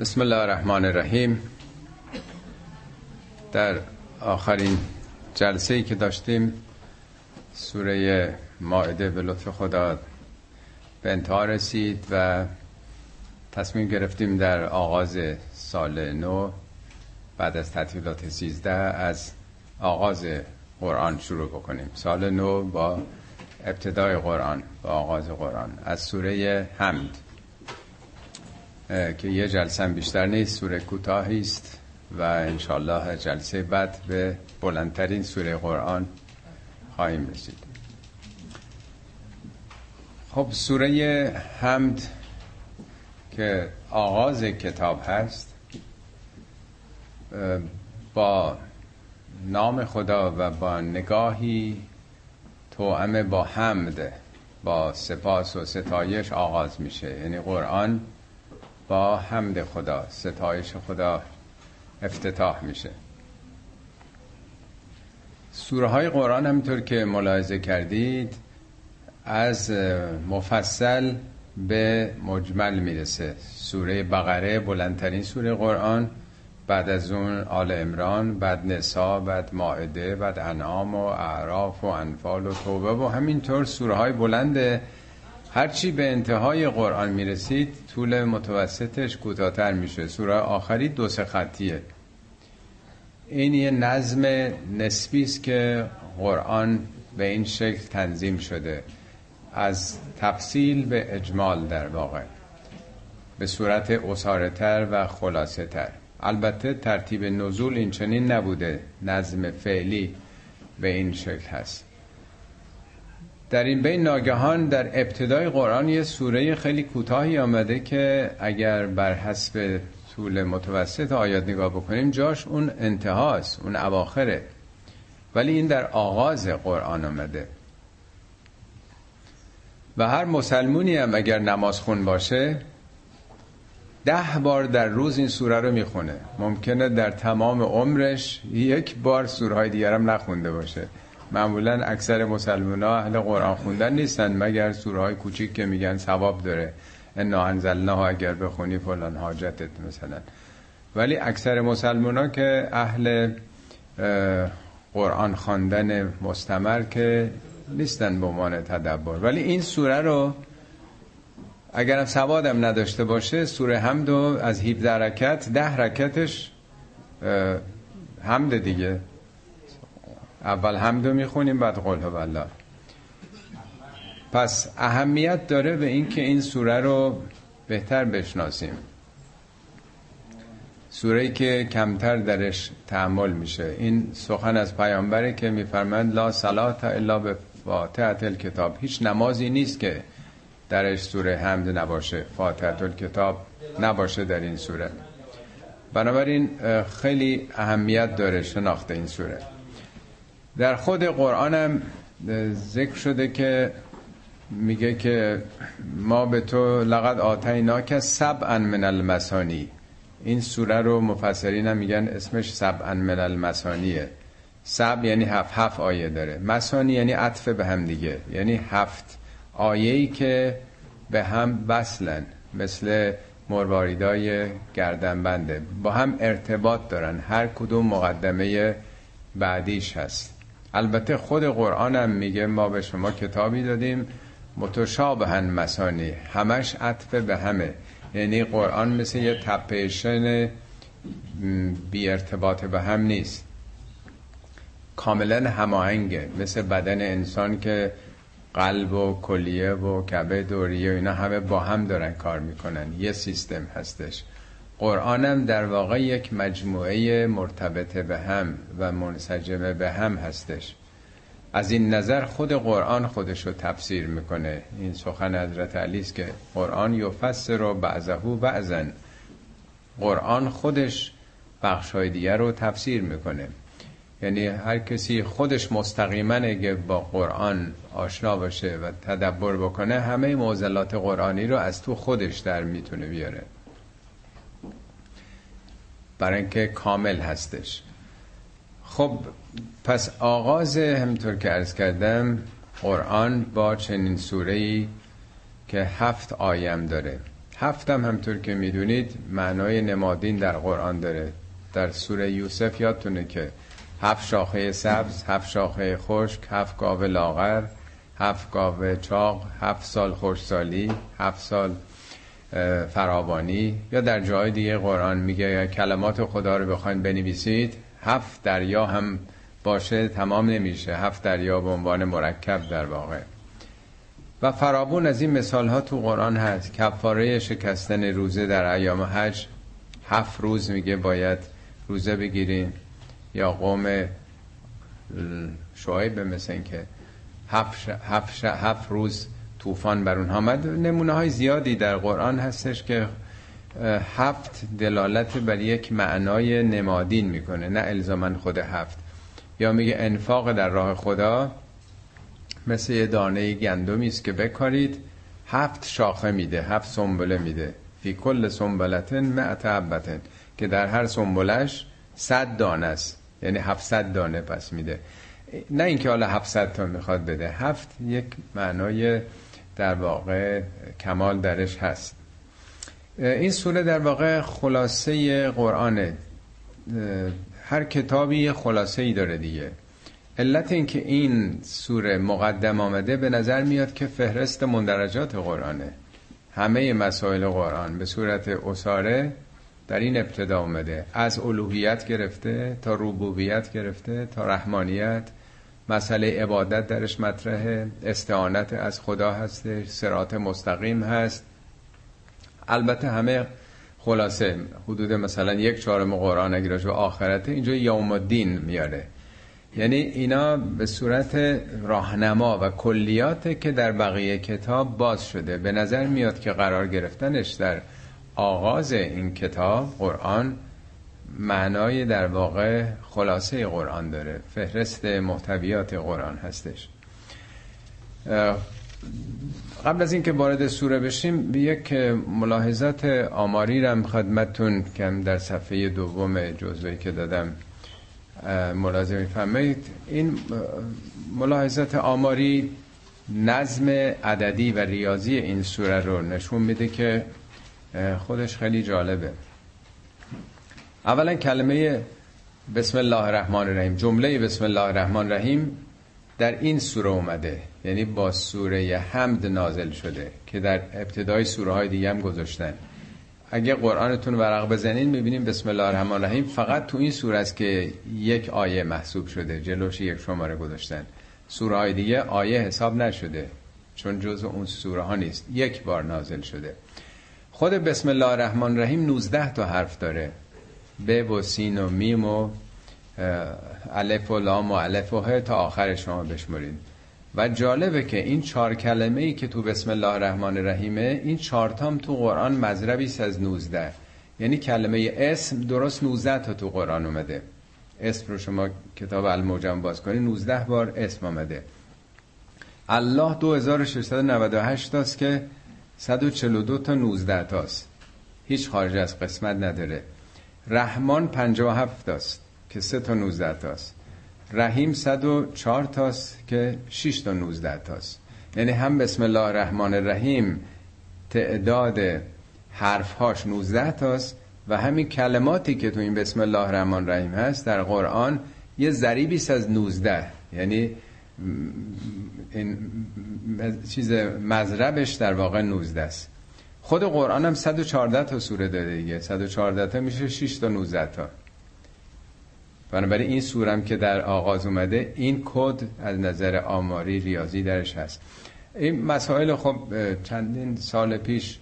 بسم الله الرحمن الرحیم در آخرین جلسه ای که داشتیم سوره ماعده به لطف خدا به انتها رسید و تصمیم گرفتیم در آغاز سال نو بعد از تعطیلات سیزده از آغاز قرآن شروع بکنیم. سال نو با ابتدای قرآن با آغاز قرآن. از سوره حمد. که یه جلسه بیشتر نیست سوره کوتاهی است و انشالله جلسه بعد به بلندترین سوره قرآن خواهیم رسید. خب سوره حمد که آغاز کتاب هست با نام خدا و با نگاهی توأم با حمد با سپاس و ستایش آغاز میشه. یعنی قرآن با حمد خدا ستایش خدا افتتاح میشه. سوره های قرآن همینطور که ملاحظه کردید از مفصل به مجمل می‌رسه. سوره بقره بلندترین سوره قرآن بعد از اون آل امران بعد نسا بعد ماعده بعد انعام و اعراف و انفال و توبه و همینطور سوره های بلند هرچی به انتهای قرآن می‌رسید طول متوسطش کوتاهتر میشه. سوره آخری دو سه خطیه. این یه نظم نسبی است که قرآن به این شکل تنظیم شده. از تفصیل به اجمال در واقع. به صورت اصارتر و خلاصه تر البته ترتیب نزول این چنین نبوده. نظم فعلی به این شکل هست. در این بین ناگهان در ابتدای قرآن یه سوره خیلی کوتاهی آمده که اگر بر حسب طول متوسط آیات نگاه بکنیم جاش اون انتهاست اون اواخره. ولی این در آغاز قرآن آمده. و هر مسلمونی هم اگر نماز خون باشه ده بار در روز این سوره رو می‌خونه. ممکنه در تمام عمرش یک بار سوره های دیگر هم نخونده باشه. معمولا اکثر مسلمان ها اهل قرآن خوندن نیستن مگر سوره های کوچیک که میگن ثواب داره. انا انزلناها اگر بخونی فلان حاجتت مثلا. ولی اکثر مسلمان ها که اهل قرآن خواندن مستمر که نیستن به عنوان تدبر. ولی این سوره رو اگر هم سوادم نداشته باشه سوره حمد از 17 رکت ده رکتش حمد دیگه. اول حمدو می‌خونیم بعد قل والله پس اهمیت داره به این که این سوره رو بهتر بشناسیم. سوره که کمتر درش تعمل میشه. این سخن از پیامبره که میفرمند لا صلات الا به فاتحه الکتاب هیچ نمازی نیست که درش سوره حمد نباشه. فاتحه الکتاب نباشه در این سوره. بنابراین خیلی اهمیت داره شناخت این سوره. در خود قرآن هم ذکر شده که میگه که ما به تو لقد آتینا که سبعا من المسانی این سوره رو مفسرین هم میگن اسمش سبعا من المسانیه سب یعنی هفت هفت آیه داره. مسانی یعنی عطف به هم دیگه. یعنی هفت آیهی که به هم وصلن. مثل مرواریدای گردنبنده. با هم ارتباط دارن. هر کدوم مقدمه بعدیش هست. البته خود قرآن هم میگه ما به شما کتابی دادیم متشابهن مسانی همش عطف به همه. یعنی قرآن مثل یه تپیشن بی ارتباط به هم نیست. کاملا هماهنگه. مثل بدن انسان که قلب و کلیه و کبد و ریه اینا همه با هم دارن کار می‌کنن. یه سیستم هستش. قرآنم در واقع یک مجموعه مرتبط به هم و منسجم به هم هستش. از این نظر خود قرآن خودش رو تفسیر می‌کنه. این سخن حضرت علی است که قرآن یفسر و بعضه بعضن. قرآن خودش بخش های دیگر رو تفسیر می‌کنه. یعنی هر کسی خودش مستقیما اگه با قرآن آشنا باشه و تدبر بکنه همه معضلات قرآنی رو از تو خودش در می‌تونه بیاره. برای اینکه کامل هستش. خب پس آغاز همینطور که ارز کردم قرآن با چنین سوره ای که هفت آیم داره. هفتم همطور که می‌دونید معنای نمادین در قرآن داره. در سوره یوسف یادتونه که هفت شاخه سبز هفت شاخه خشک هفت گاوه لاغر هفت گاوه چاق هفت سال خوشسالی هفت سال فراوانی یا در جای دیگه قرآن میگه کلمات خدا رو بخواین بنویسید هفت دریا هم باشه تمام نمیشه هفت دریا به عنوان مرکب در واقع. و فرابون از این مثال ها تو قرآن هست کفاره شکستن روزه در ایام حج هفت روز میگه باید روزه بگیریم یا قوم شعیب مثل که هفت, هفت, هفت روز طوفان بر اونها. آمد نمونه های زیادی در قرآن هستش که هفت دلالت بر یک معنای نمادین می‌کنه نه الزامن خود هفت. یا میگه انفاق در راه خدا مثل یه دانه گندمی است که بکارید هفت شاخه میده هفت سنبله میده. فی کل سنبلتن معت عبتن که در هر سنبلش صد دانه است. یعنی هفتصد دانه پس میده. نه اینکه حالا هفتصد تا می‌خواد بده هفت یک معنای در واقع کمال درش هست. این سوره در واقع خلاصه قرآنه. هر کتابی خلاصه ای داره دیگه. علت اینکه این سوره مقدم آمده به نظر میاد که فهرست مندرجات قرآنه. همه مسائل قرآن به صورت اساره در این ابتدا آمده. از الوهیت گرفته تا ربوبیت گرفته تا رحمانیت مسئله عبادت درش مطرحه استعانت از خدا هستش سرات مستقیم هست. البته همه خلاصه حدود مثلا یک چهارم قرآن اگر به آخرته اینجا یوم الدین میاره. یعنی اینا به صورت راهنما و کلیات که در بقیه کتاب باز شده. به نظر میاد که قرار گرفتنش در آغاز این کتاب قرآن معنای در واقع خلاصه قرآن داره. فهرست محتویات قرآن هستش. قبل از اینکه وارد سوره بشیم یک ملاحظات آماری رم خدمتتون کم در صفحه دوم جزوی که دادم. ملاحظه می‌فهمید این ملاحظات آماری نظم عددی و ریاضی این سوره رو نشون میده که خودش خیلی جالبه. اولا کلمه بسم الله الرحمن الرحیم جمله بسم الله الرحمن الرحیم در این سوره اومده یعنی با سوره حمد نازل شده که در ابتدای سوره های دیگه هم گذاشتن. اگه قرآنتون ورق بزنین می‌بینیم بسم الله الرحمن الرحیم فقط تو این سوره است که یک آیه محسوب شده جلوش یک شماره گذاشتن. سوره های دیگه آیه حساب نشده چون جز اون سوره ها نیست. یک بار نازل شده. خود بسم الله الرحمن الرحیم 19 تا حرف داره. ب و سین و میم و الف و لام و الف و ه تا آخر شما بشمرین و جالبه که این چهار کلمه ای که تو بسم الله الرحمن الرحیمه این چهار تام تو قرآن مذربی از 19 یعنی کلمه اسم درست 19 تا تو قرآن اومده. اسم رو شما کتاب الموجم باز کنید 19 بار اسم آمده الله 2698 تاست که 142 تا 19 تاست. هیچ خارج از قسمت نداره. رحمان 57 تاست که 3 تا 19 تاست. رحیم 104 تاست که 6 تا 19 تاست. یعنی هم بسم الله الرحمن الرحیم تعداد حرفهاش 19 تاست و همین کلماتی که تو این بسم الله الرحمن الرحیم هست در قرآن یه ضریبی از 19 یعنی این چیز مذربش در واقع 19 است. خود قرآن هم 114 تا سوره داده دیگه. 114 تا میشه 6 تا 19 تا. بنابراین این سورم که در آغاز اومده این کد از نظر آماری ریاضی درش هست. این مسائل خب چندین سال پیش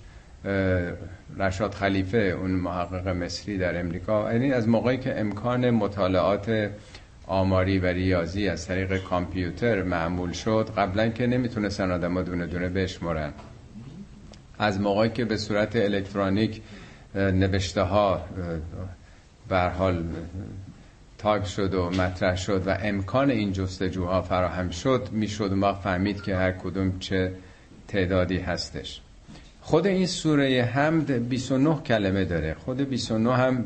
رشاد خلیفه اون محقق مصری در امریکا یعنی از موقعی که امکان مطالعات آماری و ریاضی از طریق کامپیوتر معمول شد قبلا که نمی‌تونستن آدم دونه دونه بشمرن. از موقعی که به صورت الکترونیک نوشته ها حال تایپ شد و مطرح شد و امکان این جستجوها فراهم شد می‌شد ما فهمید که هر کدوم چه تعدادی هستش. خود این سوره حمد 29 کلمه داره. خود 29 هم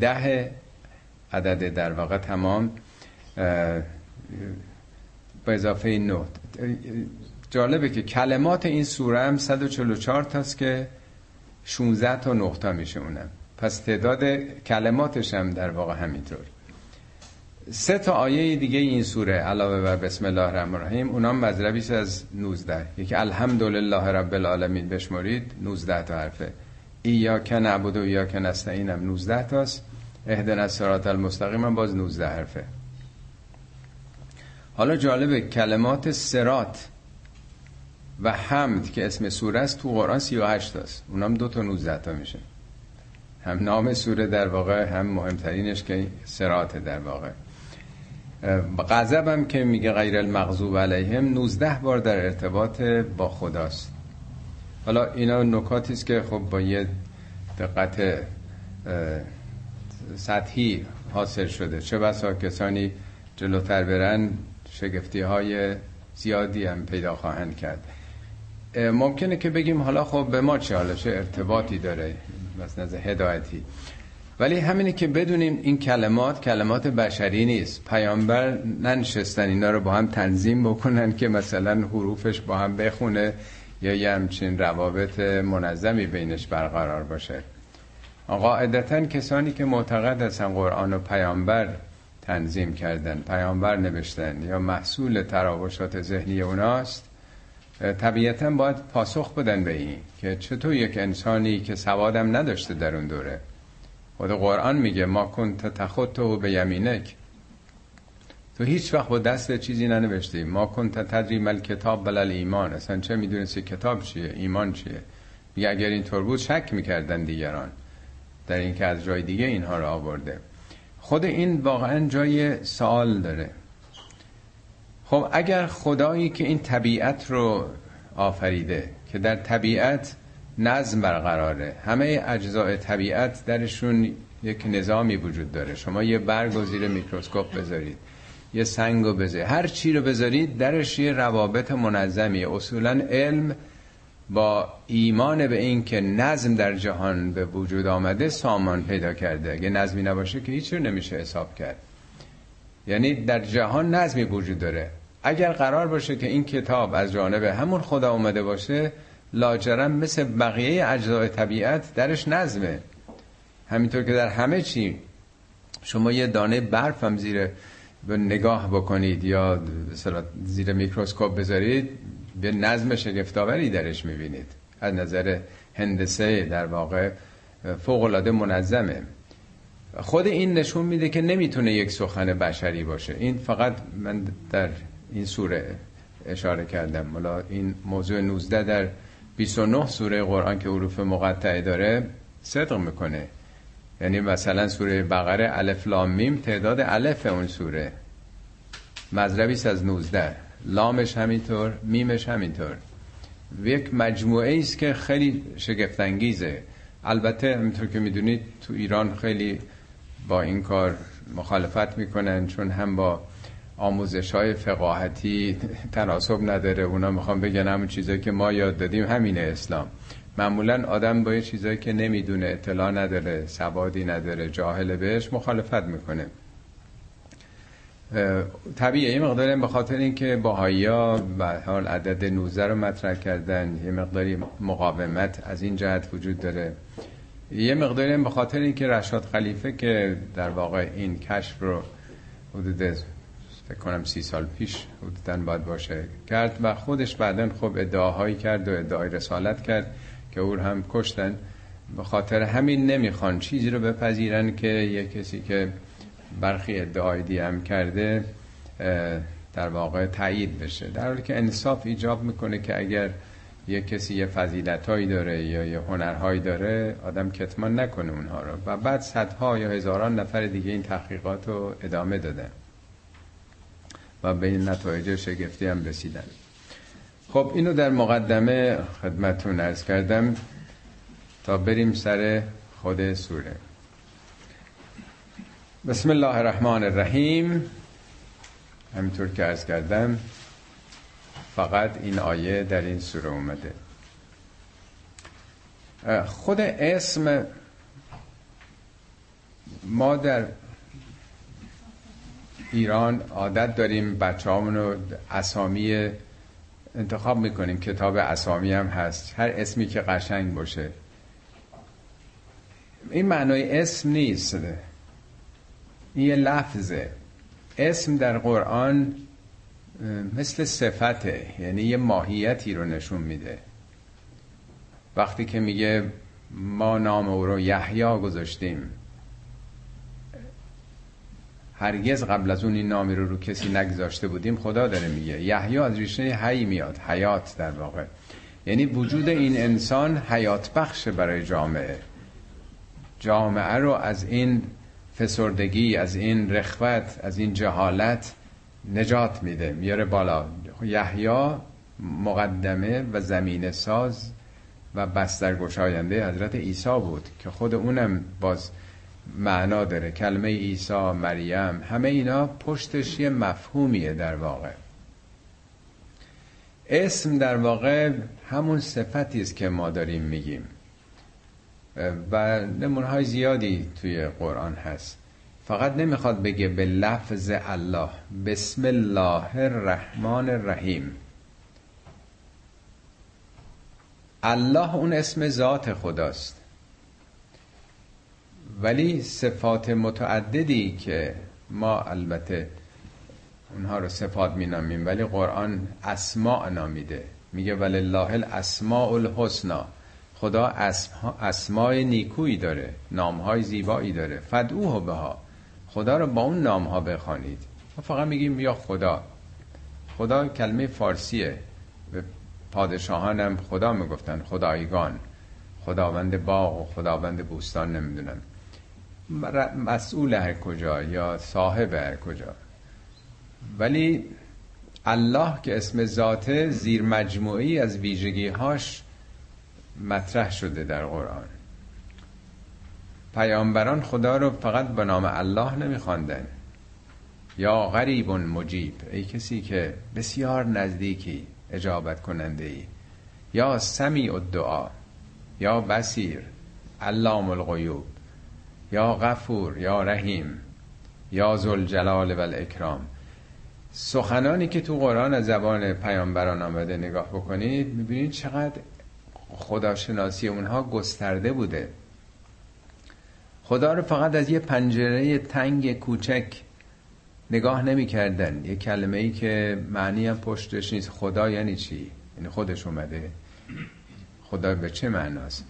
ده عدد در واقع تمام به اضافه این نوت جالبه که کلمات این سوره هم 144 تاست که 16 تا نقطه میشه اونم. پس تعداد کلماتش هم در واقع همینطور. سه تا آیه دیگه این سوره علاوه بر بسم الله الرحمن الرحیم اونام مذربیش از 19 یکی الحمدلله رب العالمین بشمرید 19 تا حرفه. ایاک نعبد و ایاک نستعین هم 19 تاست. اهدنا الصراط المستقیم هم باز 19 حرفه. حالا جالبه کلمات سرات و حمد که اسم سوره است تو قرآن 38 تاست. اونام دو تا 19 تا میشه. هم نام سوره در واقع هم مهمترینش که سراته در واقع. غضب هم که میگه غیر المغضوب علیهم 19 بار در ارتباط با خداست. حالا اینا نکاتی است که خب با یه دقت سطحی حاصل شده. چه بسا کسانی جلوتر برن شگفتی های زیادی هم پیدا خواهند کرد. ممکنه که بگیم حالا خب به ما چه حالا چه ارتباطی داره از نظر هدایتی. ولی همینه که بدونیم این کلمات کلمات بشری نیست. پیامبر ننشستن اینا رو با هم تنظیم بکنن که مثلا حروفش با هم بخونه یا یه همچین روابط منظمی بینش برقرار باشه. قاعدتا کسانی که معتقد هستن قرآن و پیامبر تنظیم کردن پیامبر نوشتن یا محصول تراوشات ذهنی اوناست طبیعتا باید پاسخ بدن به این که چطور یک انسانی که سوادم نداشته در اون دوره. خود قرآن میگه ما کنت تخطه به یمینک. تو هیچ وقت با دست چیزی ننوشتی. ما کنت تدری مل کتاب بلل ایمان اصلا چه می‌دونستی کتاب چیه ایمان چیه؟ میگه اگر اینطور بود شک می‌کردن دیگران. در اینکه از جای دیگه اینها رو آورده. خود این واقعا جای سوال داره. خب اگر خدایی که این طبیعت رو آفریده که در طبیعت نظم برقراره همه اجزاء طبیعت درشون یک نظامی وجود داره. شما یه برگ و زیر میکروسکوپ بذارید یه سنگ بذارید هر چی رو بذارید درش یه روابط منظمی اصولا علم با ایمان به این که نظم در جهان به وجود آمده سامان پیدا کرده. اگه نظمی نباشه که هیچ رو نمیشه حساب کرد. یعنی در جهان نظمی وجود داره. اگر قرار باشه که این کتاب از جانب همون خدا اومده باشه لاجرم مثل بقیه اجزای طبیعت درش نظمه. همینطور که در همه چی شما یه دانه برف هم زیر به نگاه بکنید یا زیر میکروسکوپ بذارید به نظم شگفت‌آوری درش می‌بینید. از نظر هندسه در واقع فوق منظمه. خود این نشون میده که نمی‌تونه یک سخن بشری باشه. این فقط من در این سوره اشاره کردم. ملا این موضوع 19 در 29 سوره قرآن که حروف مقطعه داره صدق می‌کنه. یعنی مثلا سوره بقره الف لام میم تعداد الف اون سوره. مذربی از 19 لامش همینطور میمش همینطور. یک مجموعه است که خیلی شگفتانگیزه. البته همینطور که می‌دونید تو ایران خیلی با این کار مخالفت می‌کنن چون هم با آموزش های فقاهتی تناسب نداره. اونا می‌خوام بگن همون چیزایی که ما یاد دادیم همینه اسلام. معمولا آدم با یه چیزایی که نمی‌دونه اطلاع نداره سوادی نداره جاهل بهش مخالفت می‌کنه. طبیعه یه مقداری به خاطر اینکه باهایی ها به حال عدد 19 رو مطرح کردن. یه مقداری مقاومت از این جهت وجود داره. یه مقداری به خاطر اینکه رشاد خلیفه که در واقع این کشف رو حدود فکر کنم سی سال پیش حدودا باید باشه کرد و خودش بعدا خب ادعاهایی کرد و ادعای رسالت کرد که او هم کشتن. به خاطر همین نمی‌خوان چیزی رو بپذیرن که یه کسی که برخی ادعای هم کرده در واقع تایید بشه. در حالی که انصاف ایجاب می‌کنه که اگر یه کسی یه فضیلتهایی داره یا یه هنرهایی داره آدم کتمان نکنه اونها رو. و بعد صدها یا هزاران نفر دیگه این تحقیقات رو ادامه دادن. و به این نتایج شگفتی هم رسیدن. خب اینو در مقدمه خدمتون ارز کردم تا بریم سر خود سوره. بسم الله الرحمن الرحیم. همینطور که ارز کردم فقط این آیه در این سوره اومده. خود اسم ما در ایران عادت داریم بچه رو اسامی انتخاب می‌کنیم. کتاب اسامی هم هست. هر اسمی که قشنگ باشه. این معنای اسم نیست. این یه لفظه. اسم در قرآن مثل صفته. یعنی یه ماهیتی رو نشون میده. وقتی که میگه ما نام او رو یحیی گذاشتیم. هرگز قبل از اون این نامی رو رو کسی نگذاشته بودیم خدا داره میگه. یحیی از ریشه حی میاد حیات در واقع. یعنی وجود این انسان حیات بخش برای جامعه. جامعه رو از این فسردگی از این رخوت از این جهالت نجات میده میاره بالا. یحیی مقدمه و زمین ساز و بستر گشاینده حضرت عیسی بود که خود اونم باز معنا داره. کلمه عیسی مریم همه اینا پشتش یه مفهومیه در واقع. اسم در واقع همون صفتی است که ما داریم میگیم. و نمونه زیادی توی قرآن هست. فقط نمی‌خواد بگه به لفظ الله بسم الله الرحمن الرحیم. الله اون اسم ذات خداست. ولی صفات متعددی که ما البته اونها رو صفات مینامیم ولی قرآن اسماء نامیده. میگه ولی الله الاسماء الحسنا. خدا اسماء نیکویی داره نامهای زیبایی داره. فدعوه بها. خدا رو با اون نامها بخوانید. ما فقط میگیم یا خدا. خدا کلمه فارسیه. به پادشاهانم خدا می‌گفتن خدایگان. خداوند باغ و خداوند بوستان نمی‌دونم. مسئول هر کجا یا صاحب هر کجا. ولی الله که اسم ذاته زیر مجموعی از ویژگی هاش مطرح شده در قرآن. پیامبران خدا رو فقط به نام الله نمیخواندن. یا غریب مجیب. ای کسی که بسیار نزدیکی اجابت کننده ای یا سمیع الدعا. یا بسیر علام الغیوب. یا غفور یا رحیم یا ذوالجلال و الاکرام سخنانی که تو قرآن از زبان پیامبران آمده نگاه بکنید می‌بینید چقدر خداشناسی اونها گسترده بوده. خدا رو فقط از یه پنجره تنگ کوچک نگاه نمی کردن یه کلمه ای که معنی هم پشتش نیست. خدا یعنی چی؟ یعنی خودش اومده. خدا به چه معناست؟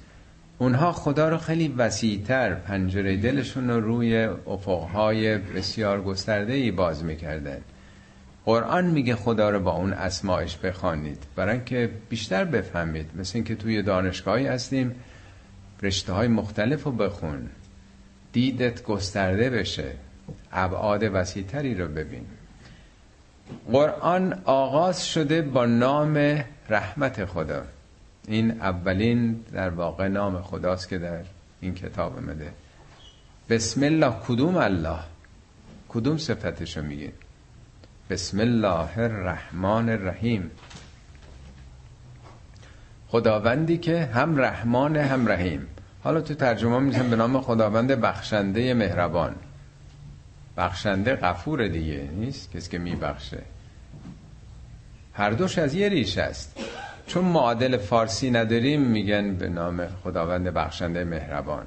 اونها خدا رو خیلی وسیعتر پنجره دلشون رو روی افقهای بسیار گسترده ای باز می‌کردن. قرآن میگه خدا رو با اون اسمایش بخوانید. برای اینکه بیشتر بفهمید مثل اینکه توی دانشگاهی هستیم رشته های مختلف رو بخون. دیدت گسترده بشه. ابعاد وسیعتری رو ببین. قرآن آغاز شده با نام رحمت خدا. این اولین در واقع نام خداست که در این کتاب آمده. بسم الله کدوم الله؟ کدوم صفتشو میگه؟ بسم الله الرحمن الرحیم. خداوندی که هم رحمان هم رحیم. حالا تو ترجمه میزن به نام خداوند بخشنده مهربان. بخشنده غفور دیگه نیست؟ کسی که میبخشه. هر دوش از یه ریش است. چون معادل فارسی نداریم میگن به نام خداوند بخشنده مهربان.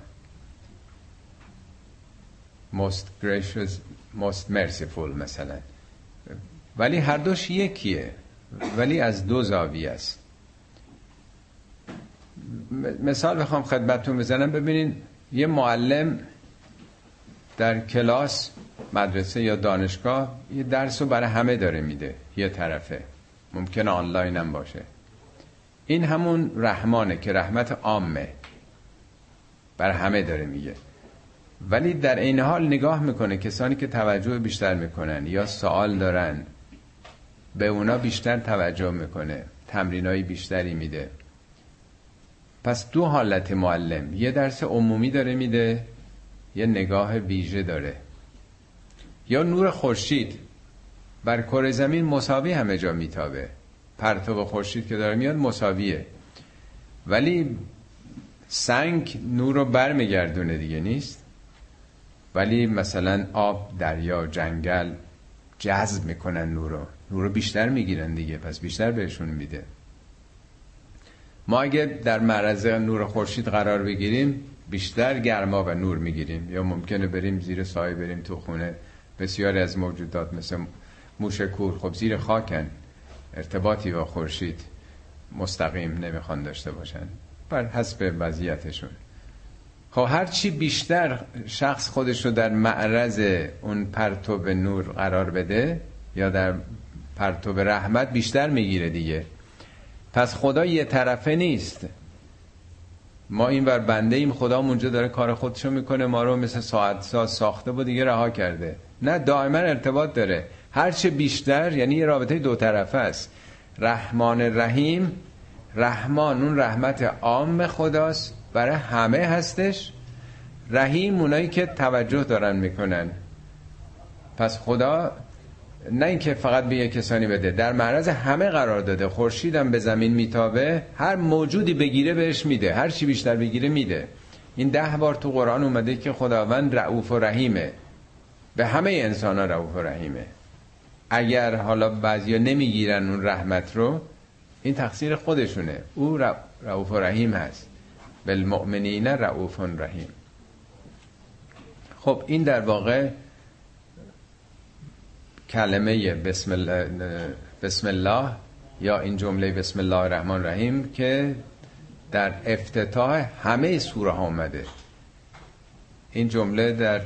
Most gracious most merciful مثلا. ولی هر دوش یکیه. ولی از دو زاویه است. مثال بخوام خدمتتون بزنم. ببینین یه معلم در کلاس مدرسه یا دانشگاه یه درس رو برای همه داره میده. یه طرفه. ممکنه آنلاین هم باشه. این همون رحمانه که رحمت عامه. بر همه داره میگه. ولی در این حال نگاه می‌کنه کسانی که توجه بیشتر می‌کنن یا سوال دارن به اونا بیشتر توجه می‌کنه تمرینای بیشتری میده. پس دو حالت معلم یه درس عمومی داره میده یه نگاه ویژه داره. یا نور خورشید بر کره زمین مساوی همه جا میتابه. پرتاب خورشید که داره میاد مساویه. ولی سنگ نور رو برمیگردونه دیگه نیست؟ ولی مثلا آب دریا جنگل جذب می‌کنن نور رو. نور رو بیشتر می‌گیرن دیگه پس بیشتر بهشون میده. ما اگه در معرض نور خورشید قرار بگیریم بیشتر گرما و نور می‌گیریم. یا ممکنه بریم زیر سایه بریم تو خونه. بسیاری از موجودات مثل موش کور خب زیر خاکن. ارتباطی با خورشید مستقیم نمی‌خوان داشته باشن. بر حسب وضعیتشون. خب هرچی بیشتر شخص خودش رو در معرض اون پرتوب نور قرار بده یا در پرتوب رحمت بیشتر می‌گیره دیگه. پس خدا یه طرفه نیست. ما این بر بنده ایم خدا اونجا داره کار خودشو می‌کنه ما رو مثل ساعت ساز ساخته و دیگه رها کرده. نه دائما ارتباط داره. هرچه بیشتر یعنی یه رابطه دو طرفه است. رحمان رحیم رحمان اون رحمت عام خداست برای همه هستش. رحیم اونایی که توجه دارن می‌کنن. پس خدا نه اینکه فقط به یه کسانی بده در معرض همه قرار داده. خورشیدم به زمین میتابه هر موجودی بگیره بهش میده هر چی بیشتر بگیره میده. این ده بار تو قرآن اومده که خداوند رعوف و رحیمه. به همه انسان ها رعوف و رحیمه. اگر حالا بعضیا نمی‌گیرن اون رحمت رو این تقصیر خودشونه. او رعوف و رحیم هست. بالمؤمنین رعوف رحیم. خب این در واقع کلمه بسم الله, بسم الله یا این جمله بسم الله الرحمن الرحیم که در افتتاح همه سوره ها آمده این جمله در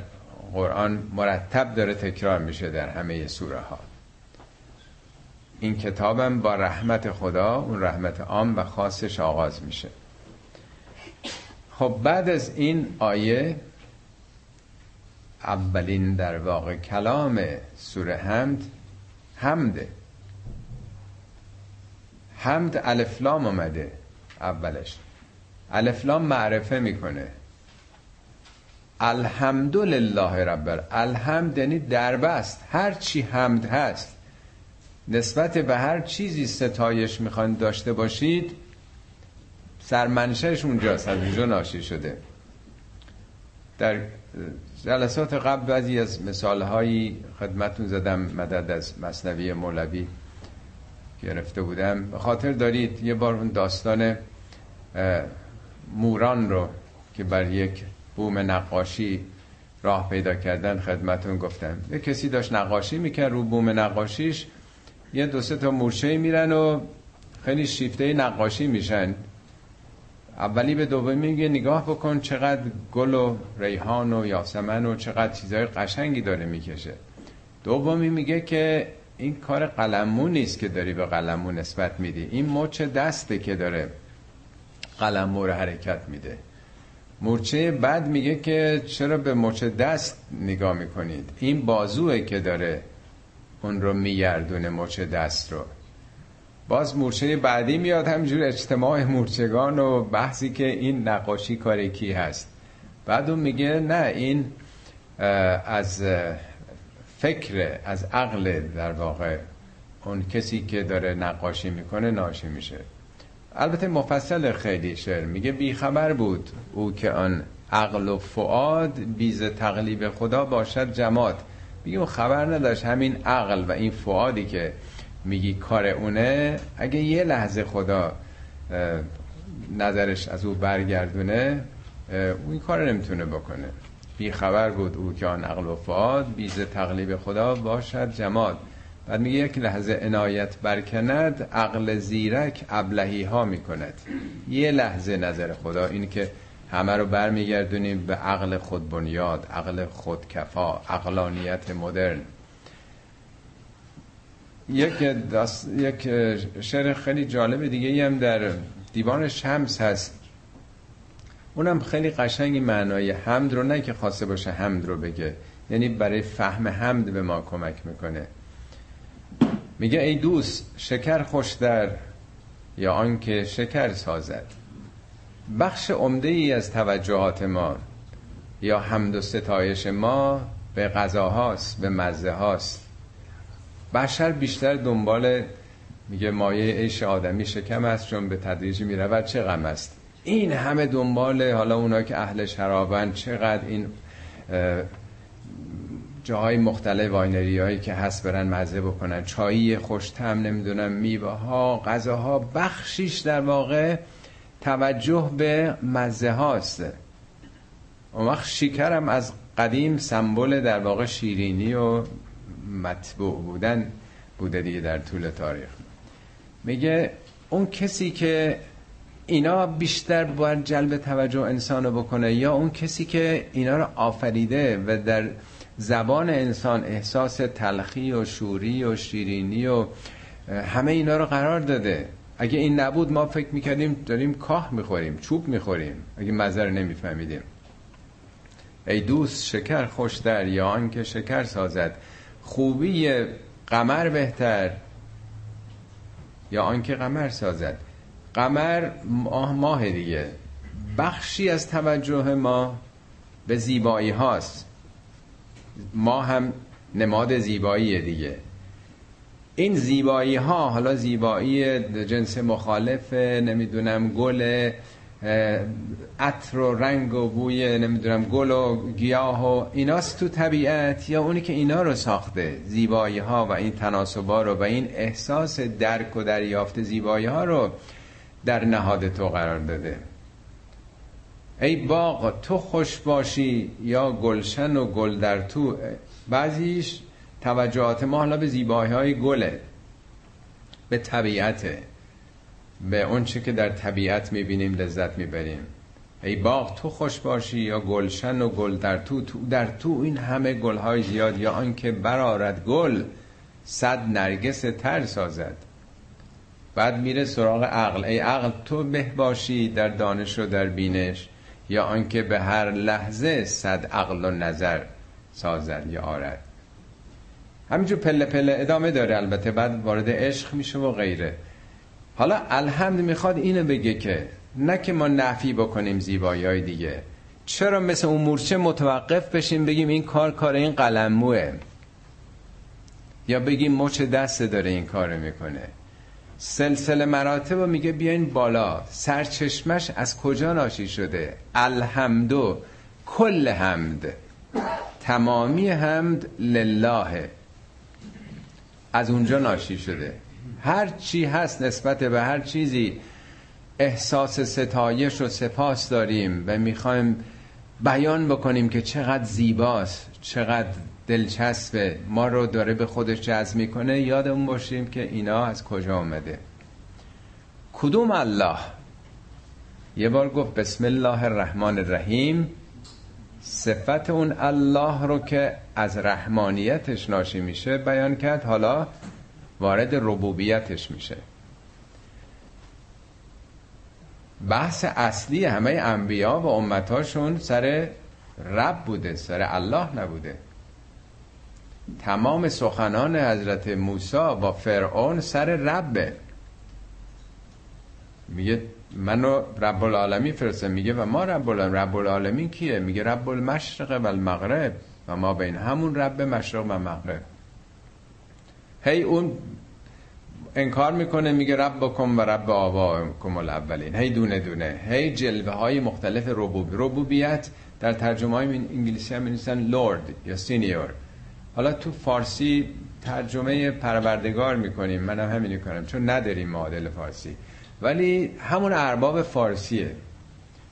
قرآن مرتب داره تکرار میشه در همه سوره ها این کتابم با رحمت خدا اون رحمت عام و خاصش آغاز میشه. خب بعد از این آیه اولین در واقع کلام سوره حمد حمده حمد الفلام آمده اولش. الفلام معرفه می‌کنه. الحمدلله رب الحمد یعنی دربست. هر چی حمد هست نسبت به هر چیزی ستایش می‌خوان داشته باشید سرمنشهش اونجاست از اونجا ناشی شده. در جلسات قبل بعضی از مثال هایی خدمتون زدم مدد از مصنوی مولوی گرفته بودم. به خاطر دارید یه بار اون داستان موران رو که بر یک بوم نقاشی راه پیدا کردن خدمتون گفتم. یه کسی داشت نقاشی می‌کرد رو بوم نقاشیش یه دو سه تا مورچه میرن و خیلی شیفته نقاشی میشن. اولی به دومی میگه نگاه بکن چقدر گل و ریحان و یاسمن و چقدر چیزهای قشنگی داره می‌کشه. دومی میگه که این کار قلمو نیست که داری به قلمو نسبت میدی. این مچ دسته که داره قلمو رو حرکت میده. مورچه بعد میگه که چرا به مچ دست نگاه می‌کنید؟ این بازوه که داره. اون رو میگردونه مچ دست رو. باز مورچه بعدی میاد همجور اجتماع مورچگان و بحثی که این نقاشی کار کی هست. بعد اون میگه نه این از فکر از عقل در واقع اون کسی که داره نقاشی می‌کنه ناشی میشه. البته مفصل خیلی شعر میگه بیخبر بود او که آن عقل و فعاد بیز تقلیب خدا باشد جماد. میگه خبر نداشت. همین عقل و این فعادی که میگی کار اونه اگه یه لحظه خدا نظرش از او برگردونه اون کار نمی‌تونه بکنه. بی خبر بود او که آن عقل و فعاد بیز تقلیب خدا باشد جماد. بعد میگه یک لحظه عنایت برکند عقل زیرک ابلهی ها می‌کند. یه لحظه نظر خدا این که همه رو برمیگردونیم به عقل خود بنیاد عقل خود کفا عقلانیت مدرن. یک دست، یک شعر خیلی جالب دیگه هم در دیوان شمس هست. اونم خیلی قشنگی معنای حمد رو نه که خواسته باشه حمد رو بگه یعنی برای فهم حمد به ما کمک می‌کنه. میگه ای دوست شکر خوش در یا آنکه شکر سازد؟ بخش عمده ای از توجهات ما یا حمد و ستایش ما به غذاهاست به مزه هاست. بشر بیشتر دنبال میگه مایه عیش آدمی شکم است چون به تدریج می‌رود چه غم است؟ این همه دنبال حالا اونا که اهل شرابن چقدر این جاهای مختلف واینری هایی که هست برن مزه بکنن. چایی خوشتم نمی‌دونم میوه ها غذاها بخشیش در واقع توجه به مزه هاست. اون وقت شکرم از قدیم سمبل در واقع شیرینی و مطبوع بودن بوده دیگه در طول تاریخ. میگه اون کسی که اینا بیشتر باید جلب توجه انسان بکنه یا اون کسی که اینا رو آفریده و در زبان انسان احساس تلخی و شوری و شیرینی و همه اینا رو قرار داده اگه این نبود ما فکر می‌کردیم داریم کاه می‌خوریم چوب می‌خوریم. اگه مزر نمیفهمیدیم. ای دوست شکر خوشتر یا آنکه شکر سازد. خوبی قمر بهتر یا آنکه قمر سازد. قمر ماه ماه دیگه. بخشی از توجه ما به زیبایی هاست. ما هم نماد زیبایی دیگه. این زیبایی ها حالا زیبایی جنس مخالف نمی‌دونم گل عطر و رنگ و بوی نمی‌دونم گل و گیاه و ایناست تو طبیعت یا اونی که اینا رو ساخته زیبایی ها و این تناسبا رو و این احساس درک و دریافت زیبایی ها رو در نهاد تو قرار داده. ای باغ تو خوش باشی یا گلشن و گل در تو. بعضیش توجهات ما حالا به زیبایی های گله به طبیعته به اون چی که در طبیعت می‌بینیم لذت می‌بریم. ای باغ تو خوش باشی یا گلشن و گل در تو, تو در تو این همه گلهای زیاد یا آنکه برارد گل صد نرگس تر سازد. بعد میره سراغ عقل. ای عقل تو به باشی در دانش و در بینش یا آنکه به هر لحظه صد عقل و نظر سازد یا آرد. همینجور پله پله ادامه داره البته بعد وارد عشق میشه و غیره. حالا الحمد می‌خواد اینو بگه که نه که ما نفی بکنیم زیبایی های دیگه. چرا مثل اون مورچه متوقف بشیم بگیم این کار کار این قلموه؟ یا بگیم مچ دست داره این کار می‌کنه. سلسله مراتب و میگه بیاین بالا. سرچشمش از کجا ناشی شده؟ الحمدو کل حمد. تمامی حمد لله. از اونجا ناشی شده. هر چی هست نسبت به هر چیزی احساس ستایش و سپاس داریم و می‌خوایم بیان بکنیم که چقدر زیباست چقدر دلچسبه. ما رو داره به خودش جذب می‌کنه. یادمون باشیم که اینا از کجا آمده کدوم الله؟ یه بار گفت بسم الله الرحمن الرحیم. صفت اون الله رو که از رحمانیتش ناشی میشه بیان کرد حالا وارد ربوبیتش میشه. بحث اصلی همه انبیا و امتاشون سر رب بوده سر الله نبوده. تمام سخنان حضرت موسی و فرعون سر ربه. میگه منو رب العالمین فرسته میگه و ما رب العالمین رب العالمین کیه؟ میگه رب المشرق و المغرب و ما بین همون رب مشرق و مغرب. هی اون انکار می‌کنه میگه رب بکن و رب آباکم الاولین. هی دونه دونه. هی جلوه های مختلف ربوب ربوبیت در ترجمه های انگلیسی هم می‌نویسن لورد یا سینیور. حالا تو فارسی ترجمه پروردگار می‌کنیم. منم همینی کنم چون نداریم معادل فارسی. ولی همون ارباب فارسیه.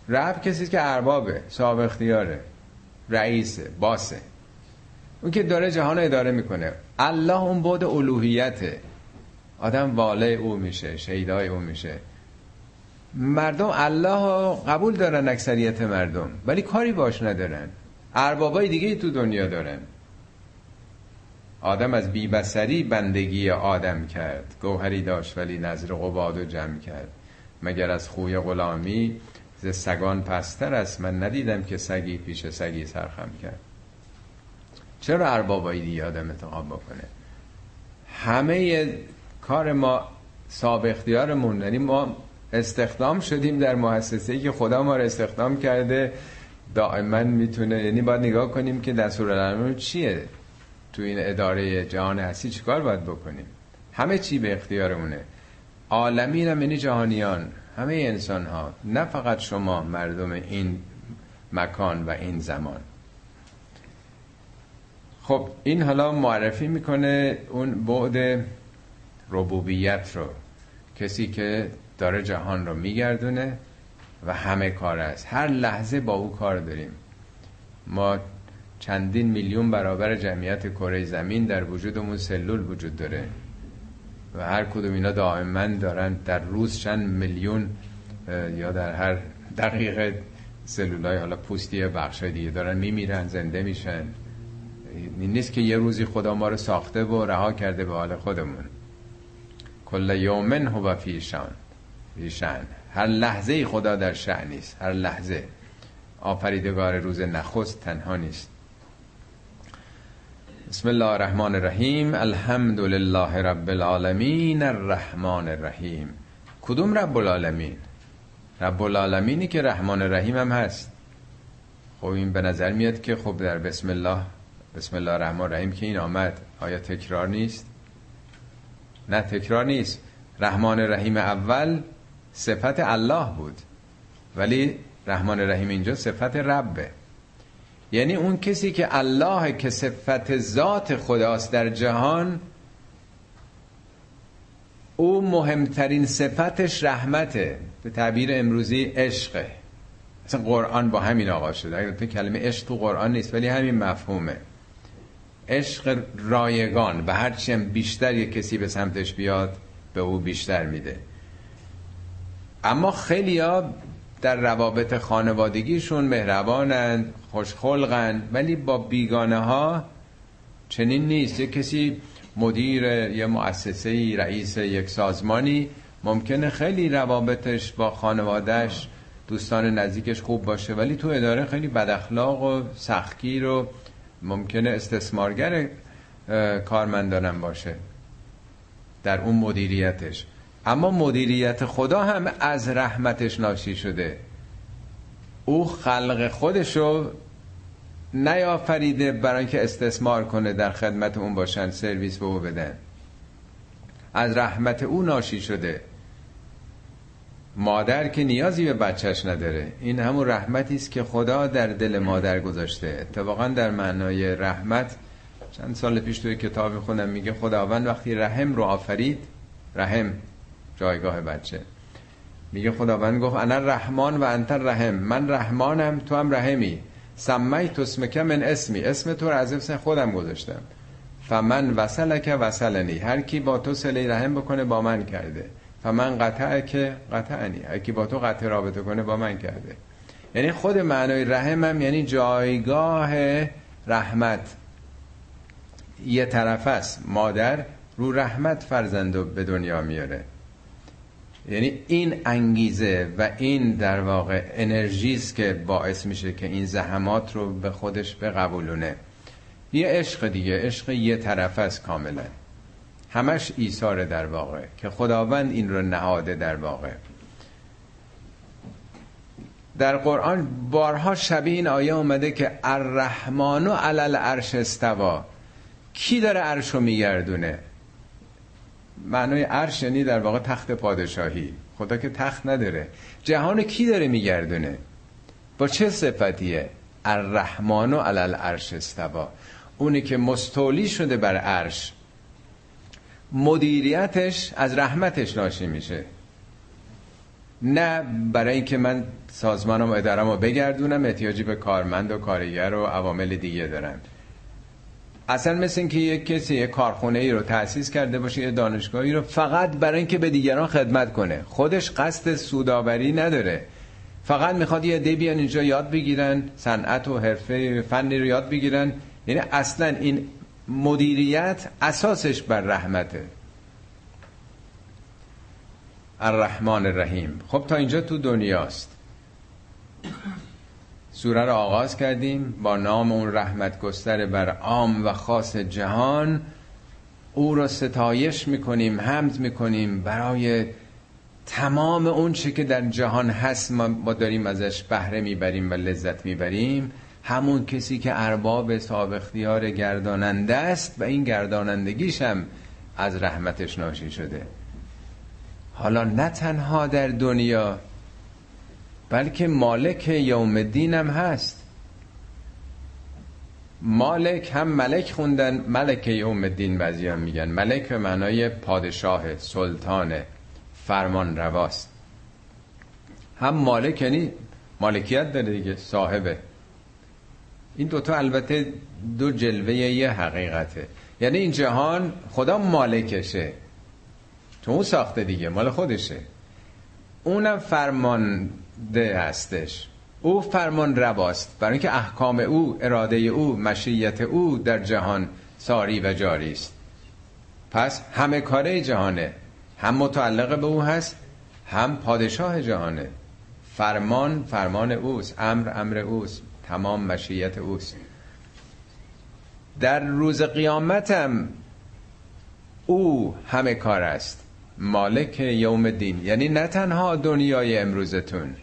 رب کسی که اربابه صاحب اختیاره رئیسه باسه. اون که داره جهان اداره می‌کنه. الله اون بود الوهیته. آدم واله او میشه شهیدای او میشه. مردم الله قبول دارن اکثریت مردم ولی کاری باش ندارن. اربابای دیگه تو دنیا دارن. آدم از بیبسری بندگی آدم کرد. گوهری داشت ولی نظر قباد و جمع کرد. مگر از خوی غلامی ز سگان پستر است؟ من ندیدم که سگی پیش سگی سرخم کرد. چرا اربابایی دیگه آدم انتخاب بکنه؟ همه کار ما صاحب اختیارمون. یعنی ما استخدام شدیم در مؤسسه‌ای که خدا ما رو استخدام کرده. دائما می‌تونه یعنی باید نگاه کنیم که دستور چیه؟ تو این اداره جهان هستی چیکار باید بکنیم؟ همه چی به اختیارمونه. عالمین هم یعنی جهانیان همه انسان ها نه فقط شما مردم این مکان و این زمان. خب این حالا معرفی می‌کنه اون بعد ربوبیت رو. کسی که داره جهان رو میگردونه و همه کار است. هر لحظه با او کار داریم. ما چندین میلیون برابر جمعیت کره زمین در وجودمون سلول وجود داره و هر کدوم اینا دائما دارن در روز چند میلیون یا در هر دقیقه سلولای حالا پوستی بخش دیگه دارن میمیرن زنده میشن. این نیست که یه روزی خدا ما رو ساخته و رها کرده به حال خودمون. کل یومن هو فی شان شان هر لحظه خدا در شأن نیست هر لحظه. آفریدگار روز نخست تنها نیست. بسم الله الرحمن الرحیم الحمد لله رب العالمین الرحمن الرحیم کدوم رب العالمین رب العالمینی که رحمان الرحیم هم هست خب این به نظر میاد که خب در بسم الله بسم الله الرحمن الرحیم که این آمد آیا تکرار نیست نه تکرار نیست رحمان الرحیم اول صفت الله بود ولی رحمان الرحیم اینجا صفت ربه یعنی اون کسی که الله که صفت ذات خداست در جهان او مهمترین صفتش رحمته. به تعبیر امروزی عشقه. اصلا قرآن با همین آغاز شده. اگر تو کلمه عشق تو قرآن نیست ولی همین مفهومه. عشق رایگان. و هرچی هم بیشتر یک کسی به سمتش بیاد به او بیشتر میده. اما خیلی ها در روابط خانوادگیشون مهربانند خوشخلقند ولی با بیگانه ها چنین نیست. یک کسی مدیر یه مؤسسه رئیس یک سازمانی ممکنه خیلی روابطش با خانوادهش دوستان نزدیکش خوب باشه ولی تو اداره خیلی بداخلاق و سختگیر و ممکنه استثمارگر کارمندانم باشه. در اون مدیریتش. اما مدیریت خدا هم از رحمتش ناشی شده. او خلق خودشو نیافریده برای که استثمار کنه در خدمت اون باشن سرویس به او بدن. از رحمت او ناشی شده. مادر که نیازی به بچهش نداره. این همون رحمتی است که خدا در دل مادر گذاشته. اتفاقا در معنای رحمت چند سال پیش توی کتاب خودم میگه خداوند وقتی رحم رو آفرید رحم جایگاه بچه. میگه خداوند گفت انا رحمان و انت رحم من رحمانم تو هم رحمی سمی تو اسمک من اسمی. اسم تو رو از اسم خودم گذاشتم. فمن وصلک وصلنی. هر کی با تو سلی رحم بکنه با من کرده. فمن قطع که قطعنی. هر کی با تو قطع رابطه کنه با من کرده. یعنی خود معنای رحمم یعنی جایگاه رحمت. یه طرف است. مادر رو رحمت فرزندو به دنیا میاره. یعنی این انگیزه و این در واقع انرژیست که باعث میشه که این زحمات رو به خودش بقبولونه. یه عشق دیگه عشق یه طرف است کاملا. همش ایثار در واقع که خداوند این رو نهاده در واقع. در قرآن بارها شبیه این آیه اومده که الرحمن و علل عرش استوا کی داره عرش رو میگردونه؟ معنای عرش یعنی در واقع تخت پادشاهی. خدا که تخت نداره. جهان کی داره میگردونه؟ با چه صفتیه؟ الرحمن و علل عرش استوا اونی که مستولی شده بر عرش. مدیریتش از رحمتش ناشی میشه. نه برای اینکه من سازمانم و ادارم رو بگردونم احتیاجی به کارمند و کارگر و عوامل دیگه دارم. اصلا مثل اینکه یک کسی یک کارخونه ای رو تأسیس کرده باشه یه دانشگاهی رو فقط برای اینکه به دیگران خدمت کنه. خودش قصد سوداوری نداره. فقط می‌خواد یه عده بیان اینجا یاد بگیرن صنعت و حرفه فنی رو یاد بگیرن. یعنی اصلا این مدیریت اساسش بر رحمته. الرحمن الرحیم. خب تا اینجا تو دنیاست. سوره رو آغاز کردیم با نام اون رحمت گستر بر عام و خاص جهان. او رو ستایش می‌کنیم حمد می‌کنیم برای تمام اون چی که در جهان هست ما داریم ازش بهره می‌بریم و لذت می‌بریم. همون کسی که ارباب صاحب اختیار گرداننده است و این گردانندگیش هم از رحمتش ناشی شده. حالا نه تنها در دنیا بلکه مالک یوم الدین هم هست. مالک هم ملک خوندن ملک یوم الدین بعضی هم میگن. ملک به معنای پادشاه سلطان فرمان رواست. هم مالک یعنی مالکیت داره دیگه صاحبه. این دوتا البته دو جلوه یه حقیقته. یعنی این جهان خدا مالکشه. تو اون ساخته دیگه مال خودشه. اونم فرمانده هستش. او فرمان رواست. برای اینکه احکام او اراده او مشیت او در جهان ساری و جاری است. پس همه کاره جهانه. هم متعلق به او هست هم پادشاه جهانه. فرمان فرمان اوست امر امر اوست تمام مشیت اوست. در روز قیامتم او همه کار است. مالک یوم دین یعنی نه تنها دنیای امروزتون.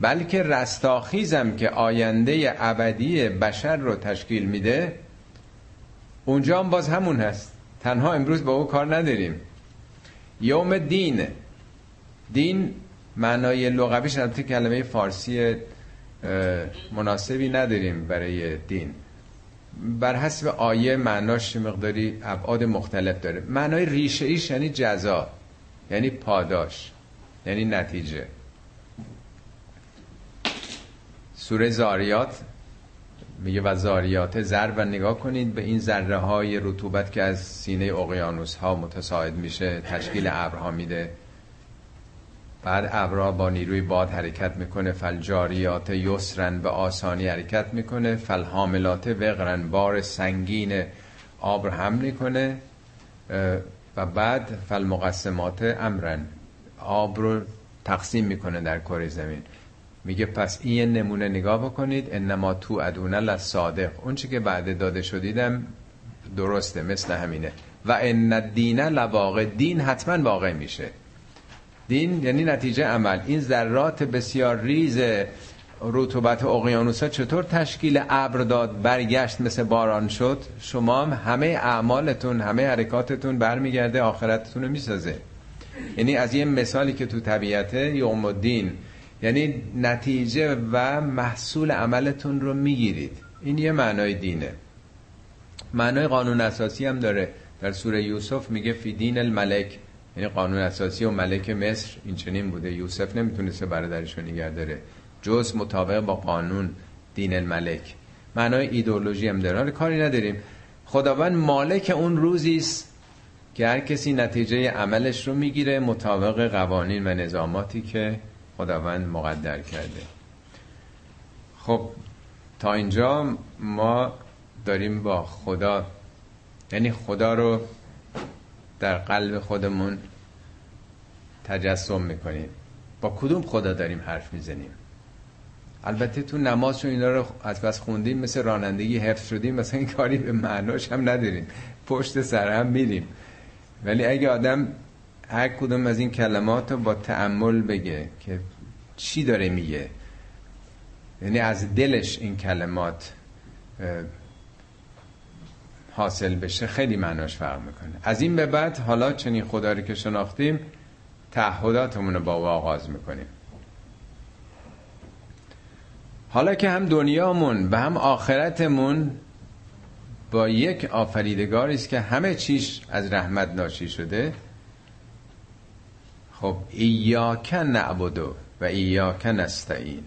بلکه رستاخیزم که آینده ابدی بشر رو تشکیل میده اونجا هم باز همون هست. تنها امروز با او کار نداریم. یوم دین. دین معنای لغویش البته کلمه فارسی مناسبی نداریم برای دین. بر حسب آیه معناش مقداری ابعاد مختلف داره. معنای ریشه ایش یعنی جزا یعنی پاداش یعنی نتیجه. سوره زاریات میگه و زاریات زر و نگاه کنید به این ذره های رطوبت که از سینه اقیانوس ها متساعد میشه تشکیل ابرها میده. بعد ابرها با نیروی باد حرکت می‌کنه فلجاریات یسرن به آسانی حرکت می‌کنه فلحاملات وقرن بار سنگین آب رو حمل می‌کنه و بعد فالمقسمات امرن. آب رو تقسیم می‌کنه در کره زمین. میگه پس این نمونه نگاه بکنید انما تو ادونه لصادق اون چی که بعد داده شدیدم درسته مثل همینه. و ان الدین لواقع دین حتما واقع میشه. دین یعنی نتیجه عمل. این ذرات بسیار ریز رطوبت اقیانوسا چطور تشکیل ابر داد برگشت مثل باران شد؟ شما هم همه اعمالتون همه حرکاتتون برمیگرده آخرتتون رو می‌سازه. یعنی از یه مثالی که تو طبیعته یوم الدین یعنی نتیجه و محصول عملتون رو می‌گیرید. این یه معنای دینه. معنای قانون اساسی هم داره. در سوره یوسف میگه فی دین الملک. یعنی قانون اساسی و ملک مصر این چنین بوده. یوسف نمی‌تونسته برادرش رو نگه داره. جز مطابق با قانون دین الملک. معنای ایدئولوژی هم داره. کاری نداریم. خداوند مالک اون روزی است که هر کسی نتیجه عملش رو می‌گیره مطابق قوانین و نظاماتی که خداوند مقدر کرده. خب تا اینجا ما داریم با خدا یعنی خدا رو در قلب خودمون تجسم می‌کنیم. با کدوم خدا داریم حرف می‌زنیم؟ البته تو نماز و اینا رو از بس خوندیم مثل رانندگی حفظ شدیم مثلا این کاری به معناش هم نداریم. پشت سر هم میریم. ولی اگه آدم هر کدوم از این کلمات رو با تعمل بگه که چی داره میگه. یعنی از دلش این کلمات حاصل بشه خیلی معناش فرق می‌کنه. از این به بعد حالا چنین خدا رو که شناختیم تعهداتمون رو با او آغاز می‌کنیم. حالا که هم دنیامون و هم آخرتمون با یک آفریدگاری است که همه چیش از رحمت ناشی شده خب ایاک نعبدو و ایاک نستعین.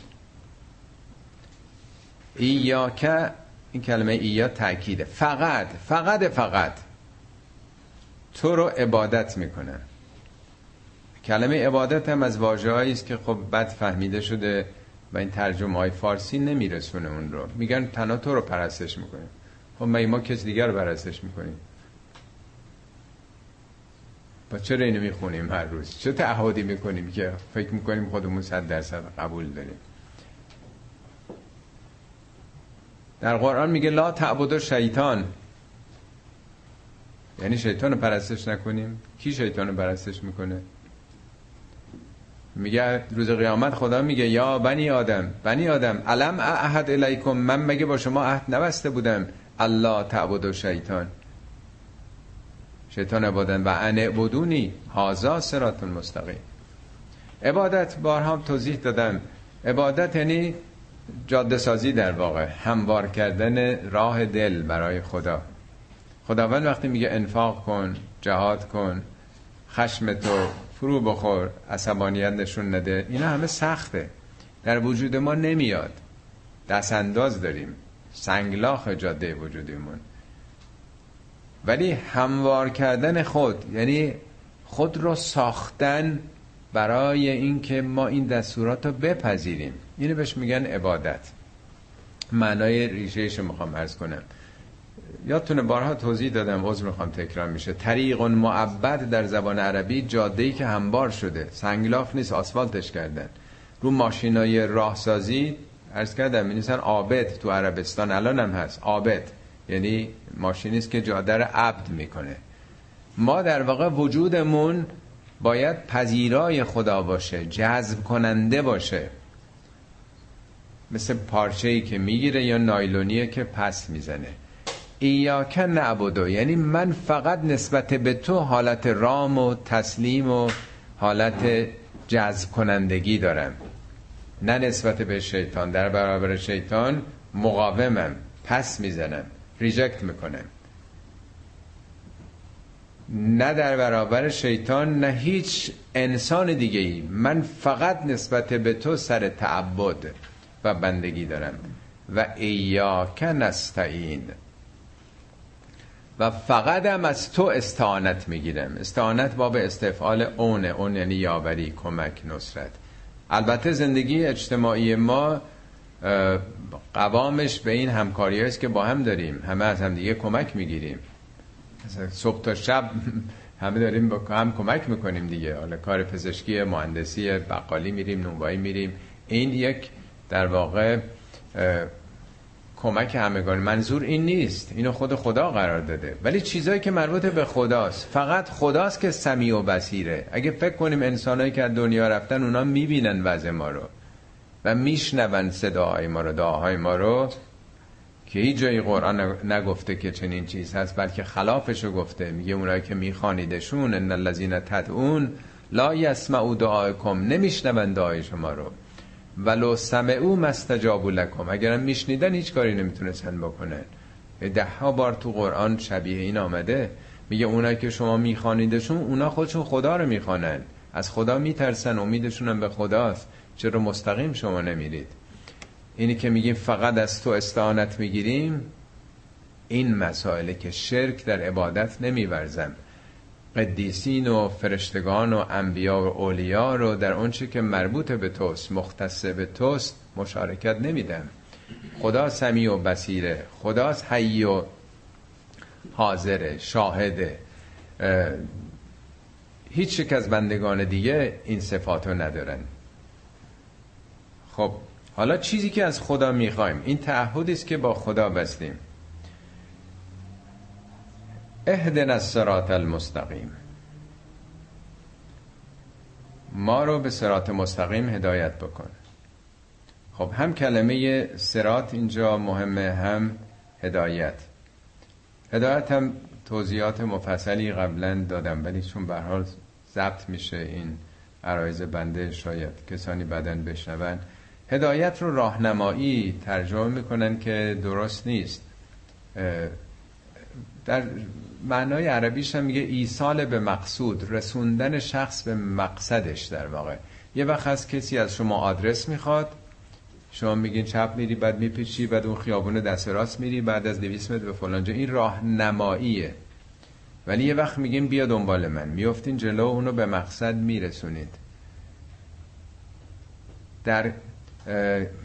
ایاک این کلمه ایا تاکیده فقط فقط فقط. تو رو عبادت می‌کنه. کلمه عبادت هم از واجه است که خب بد فهمیده شده و این ترجمه های فارسی نمیرسونه اون رو. میگن تنها تو رو پرستش می‌کنیم. خب ما کس دیگر رو پرستش می‌کنیم؟ با چرا اینو می‌خونیم هر روز؟ چه تعهدی می‌کنیم که فکر می‌کنیم خودمون صد درصد قبول داریم؟ در قرآن میگه لا تعبد شیطان یعنی شیطان رو پرستش نکنیم؟ کی شیطان رو پرستش می‌کنه؟ میگه روز قیامت خدا میگه یا بنی آدم بنی آدم علم احد الیکم؟ من مگه با شما عهد نبسته بودم؟ الله تعبد و شیطان شیطان عبادن و ان عبدونی هازا سرات مستقیم. عبادت بارها توضیح دادم. عبادت یعنی جاده سازی در واقع هموار کردن راه دل برای خدا. خداوند وقتی میگه انفاق کن جهاد کن خشم تو فرو بخور عصبانیت نشون نده اینا همه سخته. در وجود ما نمیاد. دست انداز داریم. سنگلاخ جاده وجودیمون ولی هموار کردن خود یعنی خود رو ساختن برای اینکه ما این دستورات رو بپذیریم. اینو بهش میگن عبادت. معنای ریشهش می‌خوام ارز کنم. یادتونه بارها توضیح دادم عذر می‌خوام تکرار میشه. طریق معبد در زبان عربی جاده ای که همبار شده. سنگلاف نیست آسفالتش کردن. رو ماشینای راهسازی عرض کردم می عابد تو عربستان الان هم هست. عابد. یعنی ماشینیست که جاده رو عبد می‌کنه. ما در واقع وجودمون باید پذیرای خدا باشه جذب کننده باشه. مثل پارچه ای که می‌گیره یا نایلونیه که پس می‌زنه. ایاک نعبدو یعنی من فقط نسبت به تو حالت رام و تسلیم و حالت جذب کنندگی دارم. نه نسبت به شیطان در برابر شیطان مقاومم پس می‌زنم. ریجکت می‌کنم نه در برابر شیطان نه هیچ انسان دیگه ای من فقط نسبت به تو سر تعبد و بندگی دارم. و ایاک نستعین. و فقط هم از تو استعانت می‌گیرم. استعانت باب استفعال اون اون یعنی یاوری کمک نصرت. البته زندگی اجتماعی ما قوامش به این همکاری است که با هم داریم. همه از هم دیگه کمک می‌گیریم. صبح تا شب همه داریم با هم کمک می‌کنیم دیگه. حالا کار پزشکی مهندسی بقالی میریم نونوایی میریم. این یک در واقع کمک همگان. منظور این نیست. اینو خود خدا قرار داده. ولی چیزایی که مربوط به خداست. فقط خداست که سمیع و بصیره. اگه فکر کنیم انسانایی که از دنیا رفتن اونا می‌بینن وضع ما رو. و میشنون صداهای ما رو دعاهای ما رو که هیچ جایی قرآن نگفته که چنین چیز هست بلکه خلافشو گفته. میگه اونایی که میخوانیدشون ان الذین تدعون لا یسمعوا دعاءکم نمیشنون دعای شما رو. ولو سمعو مستجابو لکم. اگرم میشنیدن هیچ کاری نمی‌تونستن بکنن. ده ها بار تو قرآن شبیه این آمده. میگه اونایی که شما میخوانیدشون اونا خودشون خدا رو می‌خوانن. از خدا میترسن امیدشون هم به خداست. چرا مستقیم شما نمیرید. اینی که میگیم فقط از تو استعانت می‌گیریم این مسائله که شرک در عبادت نمیورزم قدیسین و فرشتگان و انبیا و اولیا رو در اونچه که مربوط به توست مختص به توست مشارکت نمیدم خدا سمی و بسیره خدا حی و حاضره شاهده. هیچ یک از بندگان دیگه این صفات رو ندارن. خب حالا چیزی که از خدا می‌خوایم این تعهدی است که با خدا بستیم. اهدن الصراط المستقیم. ما رو به سرات مستقیم هدایت بکن. خب هم کلمه سرات اینجا مهمه هم هدایت. هدایت هم توضیحات مفصلی قبلا دادم ولی چون به حال ضبط میشه این عرایز بنده شاید کسانی بدن بشنون. هدایت رو راهنمایی ترجمه می‌کنن که درست نیست. در معنای عربیش هم میگه ایصال به مقصود رسوندن شخص به مقصدش در واقع. یه وقت از کسی از شما آدرس می‌خواد شما میگین چپ میری بعد میپیچی بعد اون خیابون دست راست میری بعد از 200 متر به فلانجا این راهنماییه. ولی یه وقت میگیم بیا دنبال من. میفتین جلو اونو به مقصد میرسونید. در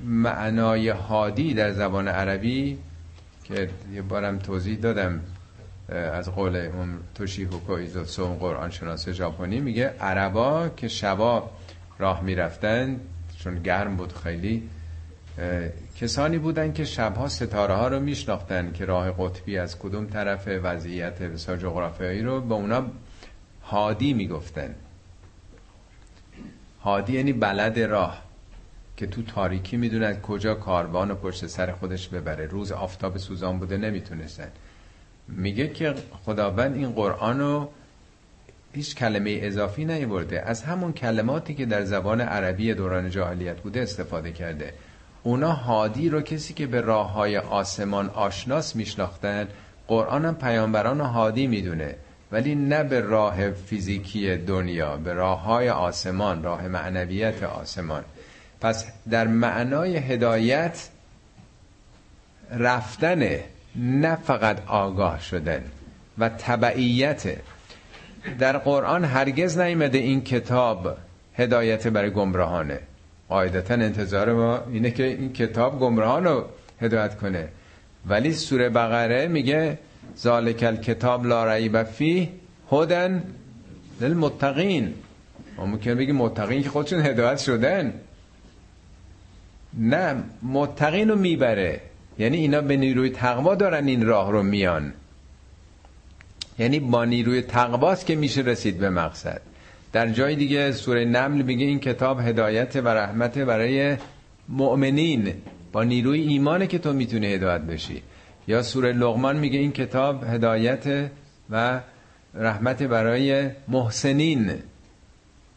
معنای هادی در زبان عربی که یه بارم توضیح دادم از قول توشی هوکویزو سوم قرآن شناس ژاپنی میگه عربا که شبا راه می‌رفتن چون گرم بود خیلی کسانی بودن که شبها ستاره ها رو میشناختن که راه قطبی از کدوم طرف وضعیت بسیار جغرافیایی رو به اونا هادی می‌گفتن. هادی یعنی بلد راه. که تو تاریکی می‌دونن کجا کاروان و پشت سر خودش ببره. روز آفتاب سوزان بوده نمی‌تونستن. میگه که خداوند این قرآن رو هیچ کلمه اضافی نیورده. از همون کلماتی که در زبان عربی دوران جاهلیت بوده استفاده کرده. اونا هادی رو کسی که به راه های آسمان آشناس میشناختن قرآن هم پیامبران هادی می‌دونه. ولی نه به راه فیزیکی دنیا به راه های آسمان راه معنویت آسمان. پس در معنای هدایت رفتنه نه فقط آگاه شدن و تبعیت. در قرآن هرگز نیمده این کتاب هدایت برای گمراهانه. قاعدتا انتظار ما اینه که این کتاب گمراهان رو هدایت کنه. ولی سوره بقره میگه ذالک کتاب لا ریب فیه هدن للمتقین. ما ممکن بگیم متقین که خودشون هدایت شدن. نه متقین رو می‌بره. یعنی اینا به نیروی تقوا دارن این راه رو میان. یعنی با نیروی تقواست که میشه رسید به مقصد. در جای دیگه سوره نمل میگه این کتاب هدایت و رحمت برای مؤمنین. با نیروی ایمانه که تو می‌تونی هدایت بشی. یا سوره لغمان میگه این کتاب هدایت و رحمت برای محسنین.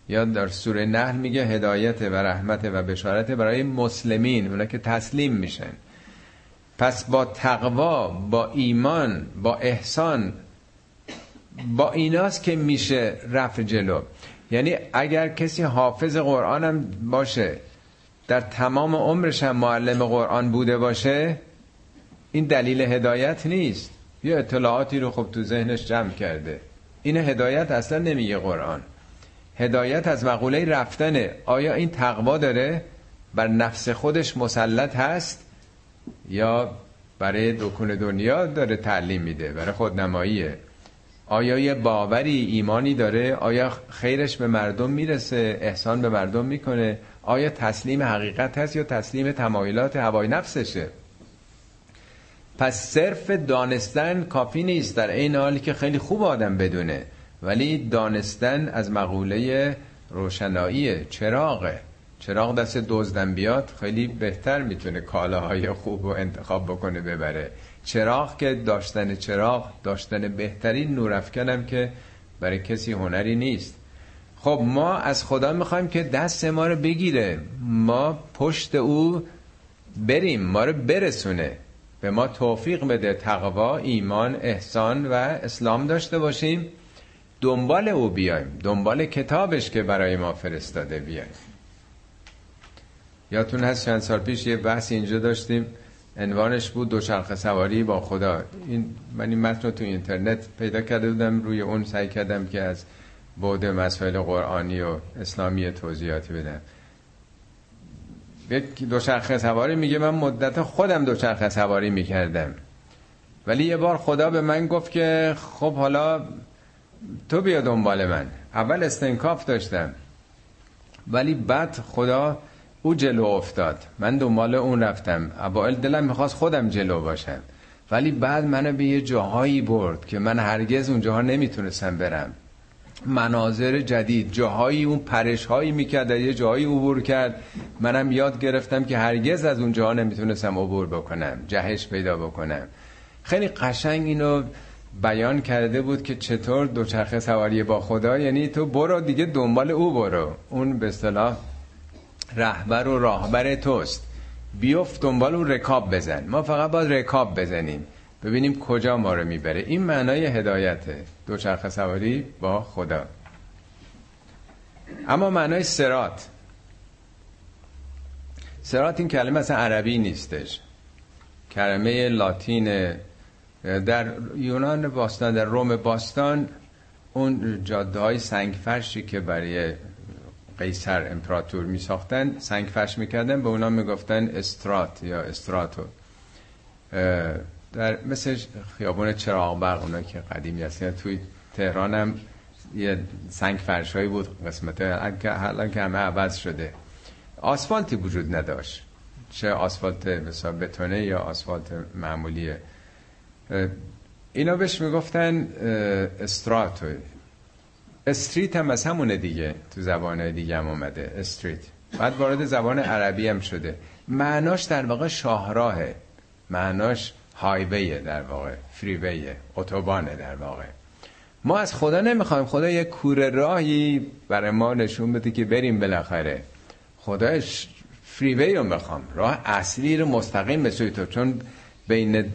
یا در سوره نحل میگه هدایت و رحمت و بشارت برای مسلمین اونا که تسلیم میشن. پس با تقوا با ایمان با احسان با ایناست که میشه رفع جلو. یعنی اگر کسی حافظ قرآن هم باشه در تمام عمرش هم معلم قرآن بوده باشه این دلیل هدایت نیست. یه اطلاعاتی رو خب تو ذهنش جمع کرده. این هدایت اصلا نمیگه قرآن. هدایت از مقوله رفتنه. آیا این تقوا داره؟ بر نفس خودش مسلط هست؟ یا برای دکون دنیا داره تعلیم میده؟ برای خودنماییه. آیا یه باوری ایمانی داره؟ آیا خیرش به مردم می‌رسه؟ احسان به مردم می‌کنه؟ آیا تسلیم حقیقت هست یا تسلیم تمایلات هوای نفسشه؟ پس صرف دانستن کافی نیست. در این حالی که خیلی خوب آدم بدونه. ولی دانستن از مقوله روشنایی چراغه چراغ دست دزدن بیاد خیلی بهتر می‌تونه کالاهای خوب رو انتخاب بکنه ببره. چراغ که داشتن چراغ داشتن بهترین نورافکنم که برای کسی هنری نیست. خب ما از خدا می‌خوایم که دست ما رو بگیره. ما پشت او بریم ما رو برسونه. به ما توفیق بده تقوا ایمان احسان و اسلام داشته باشیم. دنبال او بیایم. دنبال کتابش که برای ما فرستاده بیایم. یادتون هست چند سال پیش یه بحث اینجا داشتیم. عنوانش بود دوچرخه سواری با خدا. این من این متن رو تو اینترنت پیدا کرده بودم. روی اون سعی کردم که از بعد مسائل قرآنی و اسلامی توضیحاتی بدم. یک دوچرخه سواری میگه. من مدت خودم دوچرخه سواری می‌کردم. ولی یه بار خدا به من گفت که خب حالا تو بیا دنبال من. اول استنکاف داشتم. ولی بعد خدا او جلو افتاد. من دنبال اون رفتم. اوائل دلم می‌خواست خودم جلو باشم. ولی بعد منو به یه جاهایی برد که من هرگز اونجاها نمی‌تونستم برم. مناظر جدید جاهایی اون پرش هایی می‌کرد یه جاهایی عبور کرد. منم یاد گرفتم که هرگز از اونجاها نمی‌تونستم عبور بکنم جهش پیدا بکنم. خیلی قشنگ اینو بیان کرده بود که چطور دوچرخه سواری با خدا یعنی تو برو دیگه دنبال او برو. اون به اصطلاح رهبر و راهبر توست. بیفت دنبال اون رکاب بزن. ما فقط باید رکاب بزنیم. ببینیم کجا ما رو می‌بره. این معنای هدایته. دوچرخه سواری با خدا. اما معنای سرات سرات این کلمه اصلا عربی نیستش. کلمه لاتین در یونان باستان در روم باستان اون جاده های سنگ فرشی که برای قیصر امپراتور می ساختن سنگ فرش می‌کردن به اونا می‌گفتن استرات یا استراتو. در مثل خیابون چراغ برق اونا که قدیمی هستن توی تهران هم یه سنگ فرش هایی بود قسمت حالا که همه عوض شده. آسفالتی وجود نداشت. چه آسفالت مثلا بتونه یا آسفالت معمولیه. اینا بهش می‌گفتن استراتو استریت هم از همونه دیگه تو زبان دیگه هم اومده استریت. بعد وارد زبان عربی هم شده. معناش در واقع شاهراهه. معناش هایویه در واقع فریویه اتوبانه در واقع. ما از خدا نمی‌خوایم. خدا یه کوره راهی برای ما نشون بده که بریم بالاخره. خدا فریوی رو می‌خوام. راه اصلی رو مستقیم به تو. چون بین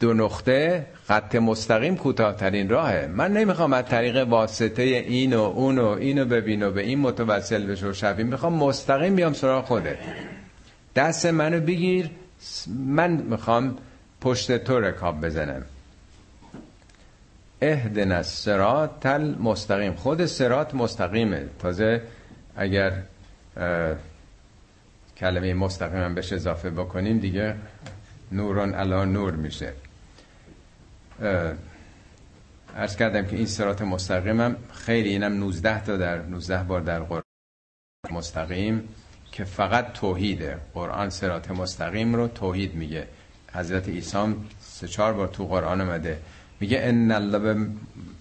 دو نقطه خط مستقیم کوتاهترین راهه. من نمی‌خوام از طریق واسطه این و اون و اینو ببین به این متوسل بشه و می‌خوام مستقیم بیام سراغ خوده دست منو بگیر. من می‌خوام پشت تو رکاب بزنم. اهدن از سرات تل مستقیم خود سرات مستقیمه. تازه اگر کلمه مستقیم هم بهش اضافه بکنیم دیگه نوران علا نور میشه. ارز کردم که این سرات مستقیم هم خیلی اینم 19 تا در 19 بار در قرآن مستقیم که فقط توحیده. قرآن سرات مستقیم رو توحید میگه. حضرت عیسی سه چهار بار تو قرآن اومده. میگه ان الله به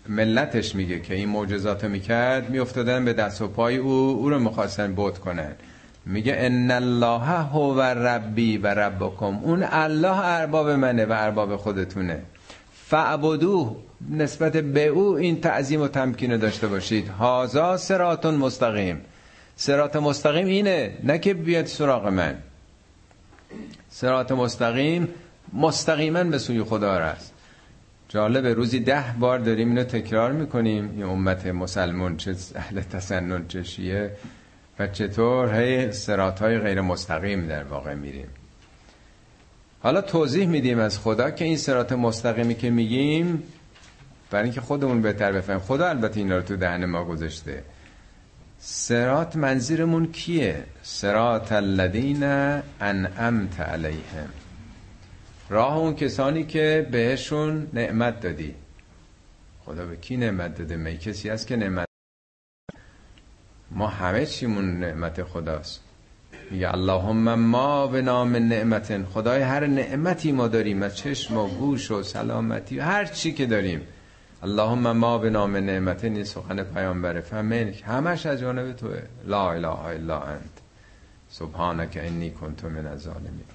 ملتش میگه که این معجزات می‌کرد میافتادن به دست و پای او او رو می‌خواستن بود کنن. میگه ان الله هو ربی و ربکم. اون الله ارباب منه و ارباب خودتونه. فعبدو نسبت به او این تعظیم و تمکین داشته باشید. هازا سراتون مستقیم. سرات مستقیم اینه نه که بیاد سراغ من. سرات مستقیم مستقیما به سوی خدا است جالبه روزی ده بار داریم اینو تکرار می‌کنیم. این امت مسلمون چه اهل تسنن چه شیعه. و چطور هی سرات های غیر مستقیم در واقع میریم. حالا توضیح میدیم از خدا که این سرات مستقیمی که میگیم برای اینکه خودمون بهتر بفهمیم. خدا البته اینا رو تو دهن ما گذاشته. سرات منظیرمون کیه؟ سرات الذین انعمت علیهم. راه اون کسانی که بهشون نعمت دادی. خدا به کی نعمت داده؟ می کسی هست که نعمت ما همه چیمون نعمت خداست. میگه اللهم ما به نام نعمت خدای هر نعمتی ما داریم از چشم و گوش و سلامتی هر چی که داریم. اللهم ما به نام نعمت این سخن پیامبر فهمین همش از جانب توه. لا اله الا انت. سبحانك انی کنت من الظالمین.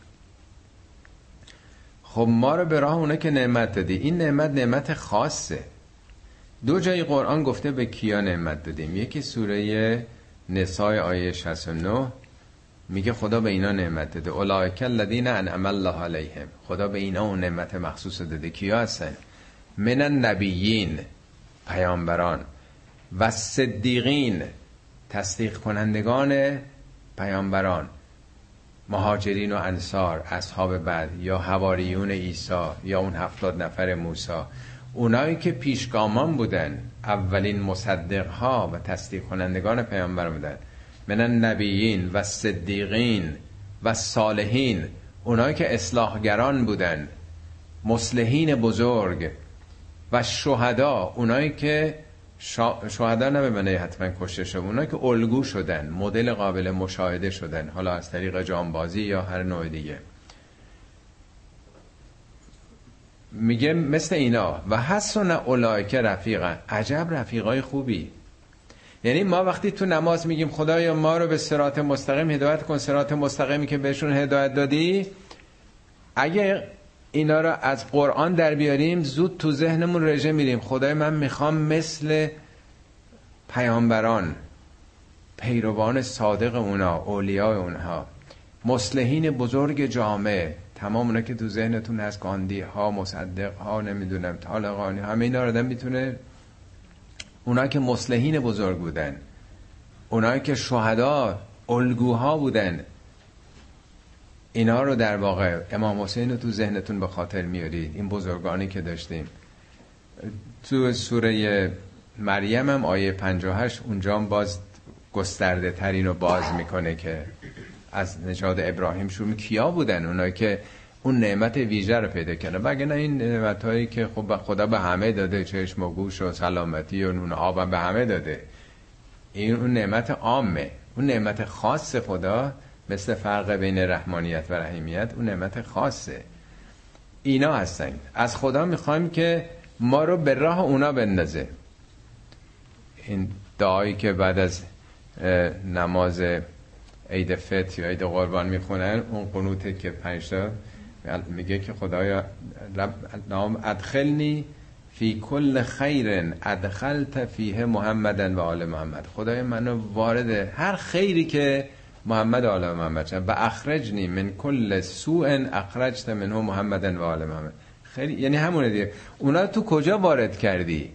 خب ما رو به راه اونه که نعمت دادی. این نعمت نعمت خاصه. دو جای قرآن گفته به کیا نعمت دادیم. یکی سوره نسای آیه 69 میگه خدا به اینا نعمت داده. اولئک الذین انعم الله علیهم. خدا به اینا اون نعمت مخصوص داده. کیا هستن؟ من النبیین پیامبران. و صدیقین تصدیق کنندگان پیامبران. مهاجرین و انصار اصحاب بعد یا حواریون عیسی یا اون هفتاد نفر موسی. اونایی که پیشگامان بودن اولین مصدق ها و تصدیق کنندگان پیامبر بودن. من النبیین و صدیقین و صالحین اونایی که اصلاحگران بودن مصلحین بزرگ و شهدا اونایی که شهدا نه به حتما کشته شد اونایی که الگو شدن مدل قابل مشاهده شدن حالا از طریق جانبازی یا هر نوع دیگه. میگه مثل اینا و حسن اولایک رفیقا عجب رفیقای خوبی. یعنی ما وقتی تو نماز میگیم خدایا ما رو به سرات مستقیم هدایت کن سرات مستقیمی که بهشون هدایت دادی اگه اینا رو از قرآن در بیاریم زود تو ذهنمون رژه میریم. خدای من می‌خوام مثل پیامبران پیروان صادق اونا اولیاء اونها مسلحین بزرگ جامعه تمام اونا که تو ذهنتون هست گاندی ها مصدق ها نمی‌دونم طالقانی همه اینا آدم می‌تونه اونا که مسلحین بزرگ بودن اونا که شهدا الگوها بودن اینا رو در واقع امام حسین رو تو ذهنتون به خاطر میارید. این بزرگانی که داشتیم. تو سوره مریم هم آیه 58 اونجا هم باز گسترده ترین رو باز می‌کنه که از نژاد ابراهیم شروع. کیا بودن؟ اونایی که اون نعمت ویژه رو پیدا کنه وگه نه این نعمت هایی که خب خدا به همه داده چشم و گوش و سلامتی و نون آب به همه داده. این اون نعمت عامه. اون نعمت خاص خدا مثل فرق بین رحمانیت و رحیمیت اون نعمت خاصه. اینا هستن. از خدا می‌خوایم که ما رو به راه اونا بندازه. این دعایی که بعد از نماز عید فت یا عید قربان می‌خونن اون قنوته که پنجتا میگه که خدایا نام ادخلنی فی کل خیر ادخلت فیه محمدن و آل محمد. خدای منو وارد هر خیری که محمد آل محمد و اخرجنی من کل سوء اخرجت منه محمدن و آل محمد. خیلی یعنی همونه دیگه. اونا تو کجا وارد کردی؟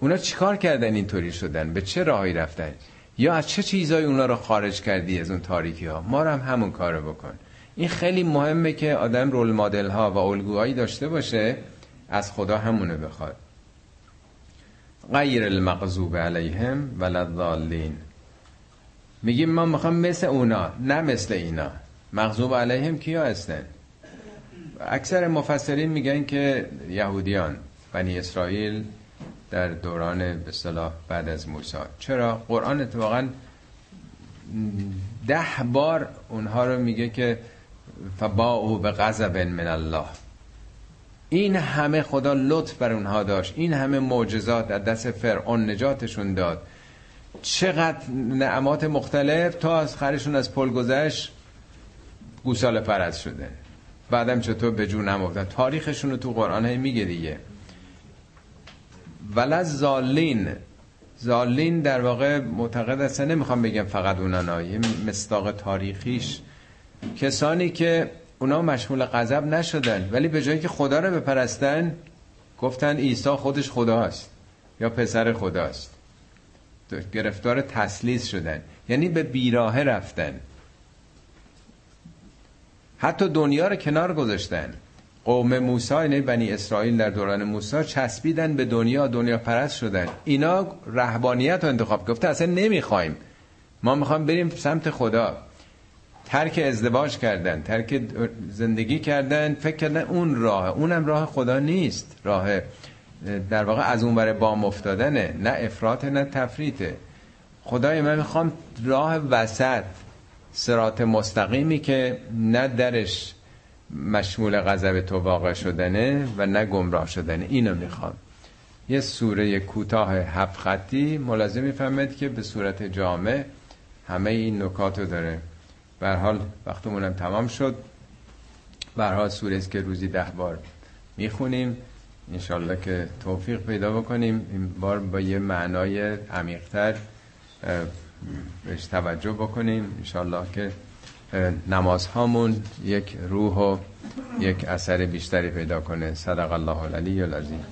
اونا چیکار کردن اینطوری شدن؟ به چه راهی رفتن؟ یا از چه چیزایی اونا رو خارج کردی از اون تاریکی ها ما رو هم همون کارو بکن. این خیلی مهمه که آدم رول مدل ها و الگوهایی داشته باشه از خدا همونه بخواد. غیر المغضوب علیهم ولضالین میگیم ما می‌خوام مثل اونا نه مثل اینا. مغضوب علیهم کیا هستن؟ اکثر مفسرین میگن که یهودیان بنی اسرائیل در دوران به صلاح بعد از موسی. چرا؟ قرآن اتفاقا ده بار اونها رو میگه که فباعوا به غضب من الله. این همه خدا لطف بر اونها داشت. این همه معجزات از دست فرعون نجاتشون داد. چقدر نعمات مختلف تا از خرشون از پل گذشت گوساله پرست شده. بعدم چطور به جون نموفتن؟ تاریخشون رو تو قرآن های میگه دیگه. ولی زالین. زالین در واقع معتقد هستن نمی‌خوام بگم فقط اونا یه مستاق تاریخیش کسانی که اونا مشمول غضب نشدن ولی به جایی که خدا رو بپرستن گفتن عیسی خودش خداست یا پسر خداست. گرفتار تسلیس شدن یعنی به بیراه رفتن. حتی دنیا رو کنار گذاشتن. قوم موسی یعنی بنی اسرائیل در دوران موسی چسبیدن به دنیا دنیا پرست شدن. اینا رهبانیت رو انتخاب گفته اصلا نمی‌خوایم. ما می‌خوایم بریم سمت خدا. ترک ازدواج کردن ترک زندگی کردن فکر کردن اون راه اونم راه خدا نیست. راه در واقع از اون بره بام افتادنه نه افراط نه تفریطه. خدای من می‌خوام راه وسط سرات مستقیمی که نه درش مشمول غضب تو واقع شدنه و نه گمراه شدنه. اینو می‌خوام. یه سوره کوتاه هفت خطی ملازم می‌فهمد که به صورت جامع همه این نکاتو داره. به حال وقتمونم تمام شد. به حال سوره است که روزی ده بار می‌خونیم. انشالله که توفیق پیدا بکنیم. این بار با یه معنای عمیقتر بهش توجه بکنیم. انشالله که نماز هامون یک روح و یک اثر بیشتری پیدا کنه. صدق الله العلی العظیم.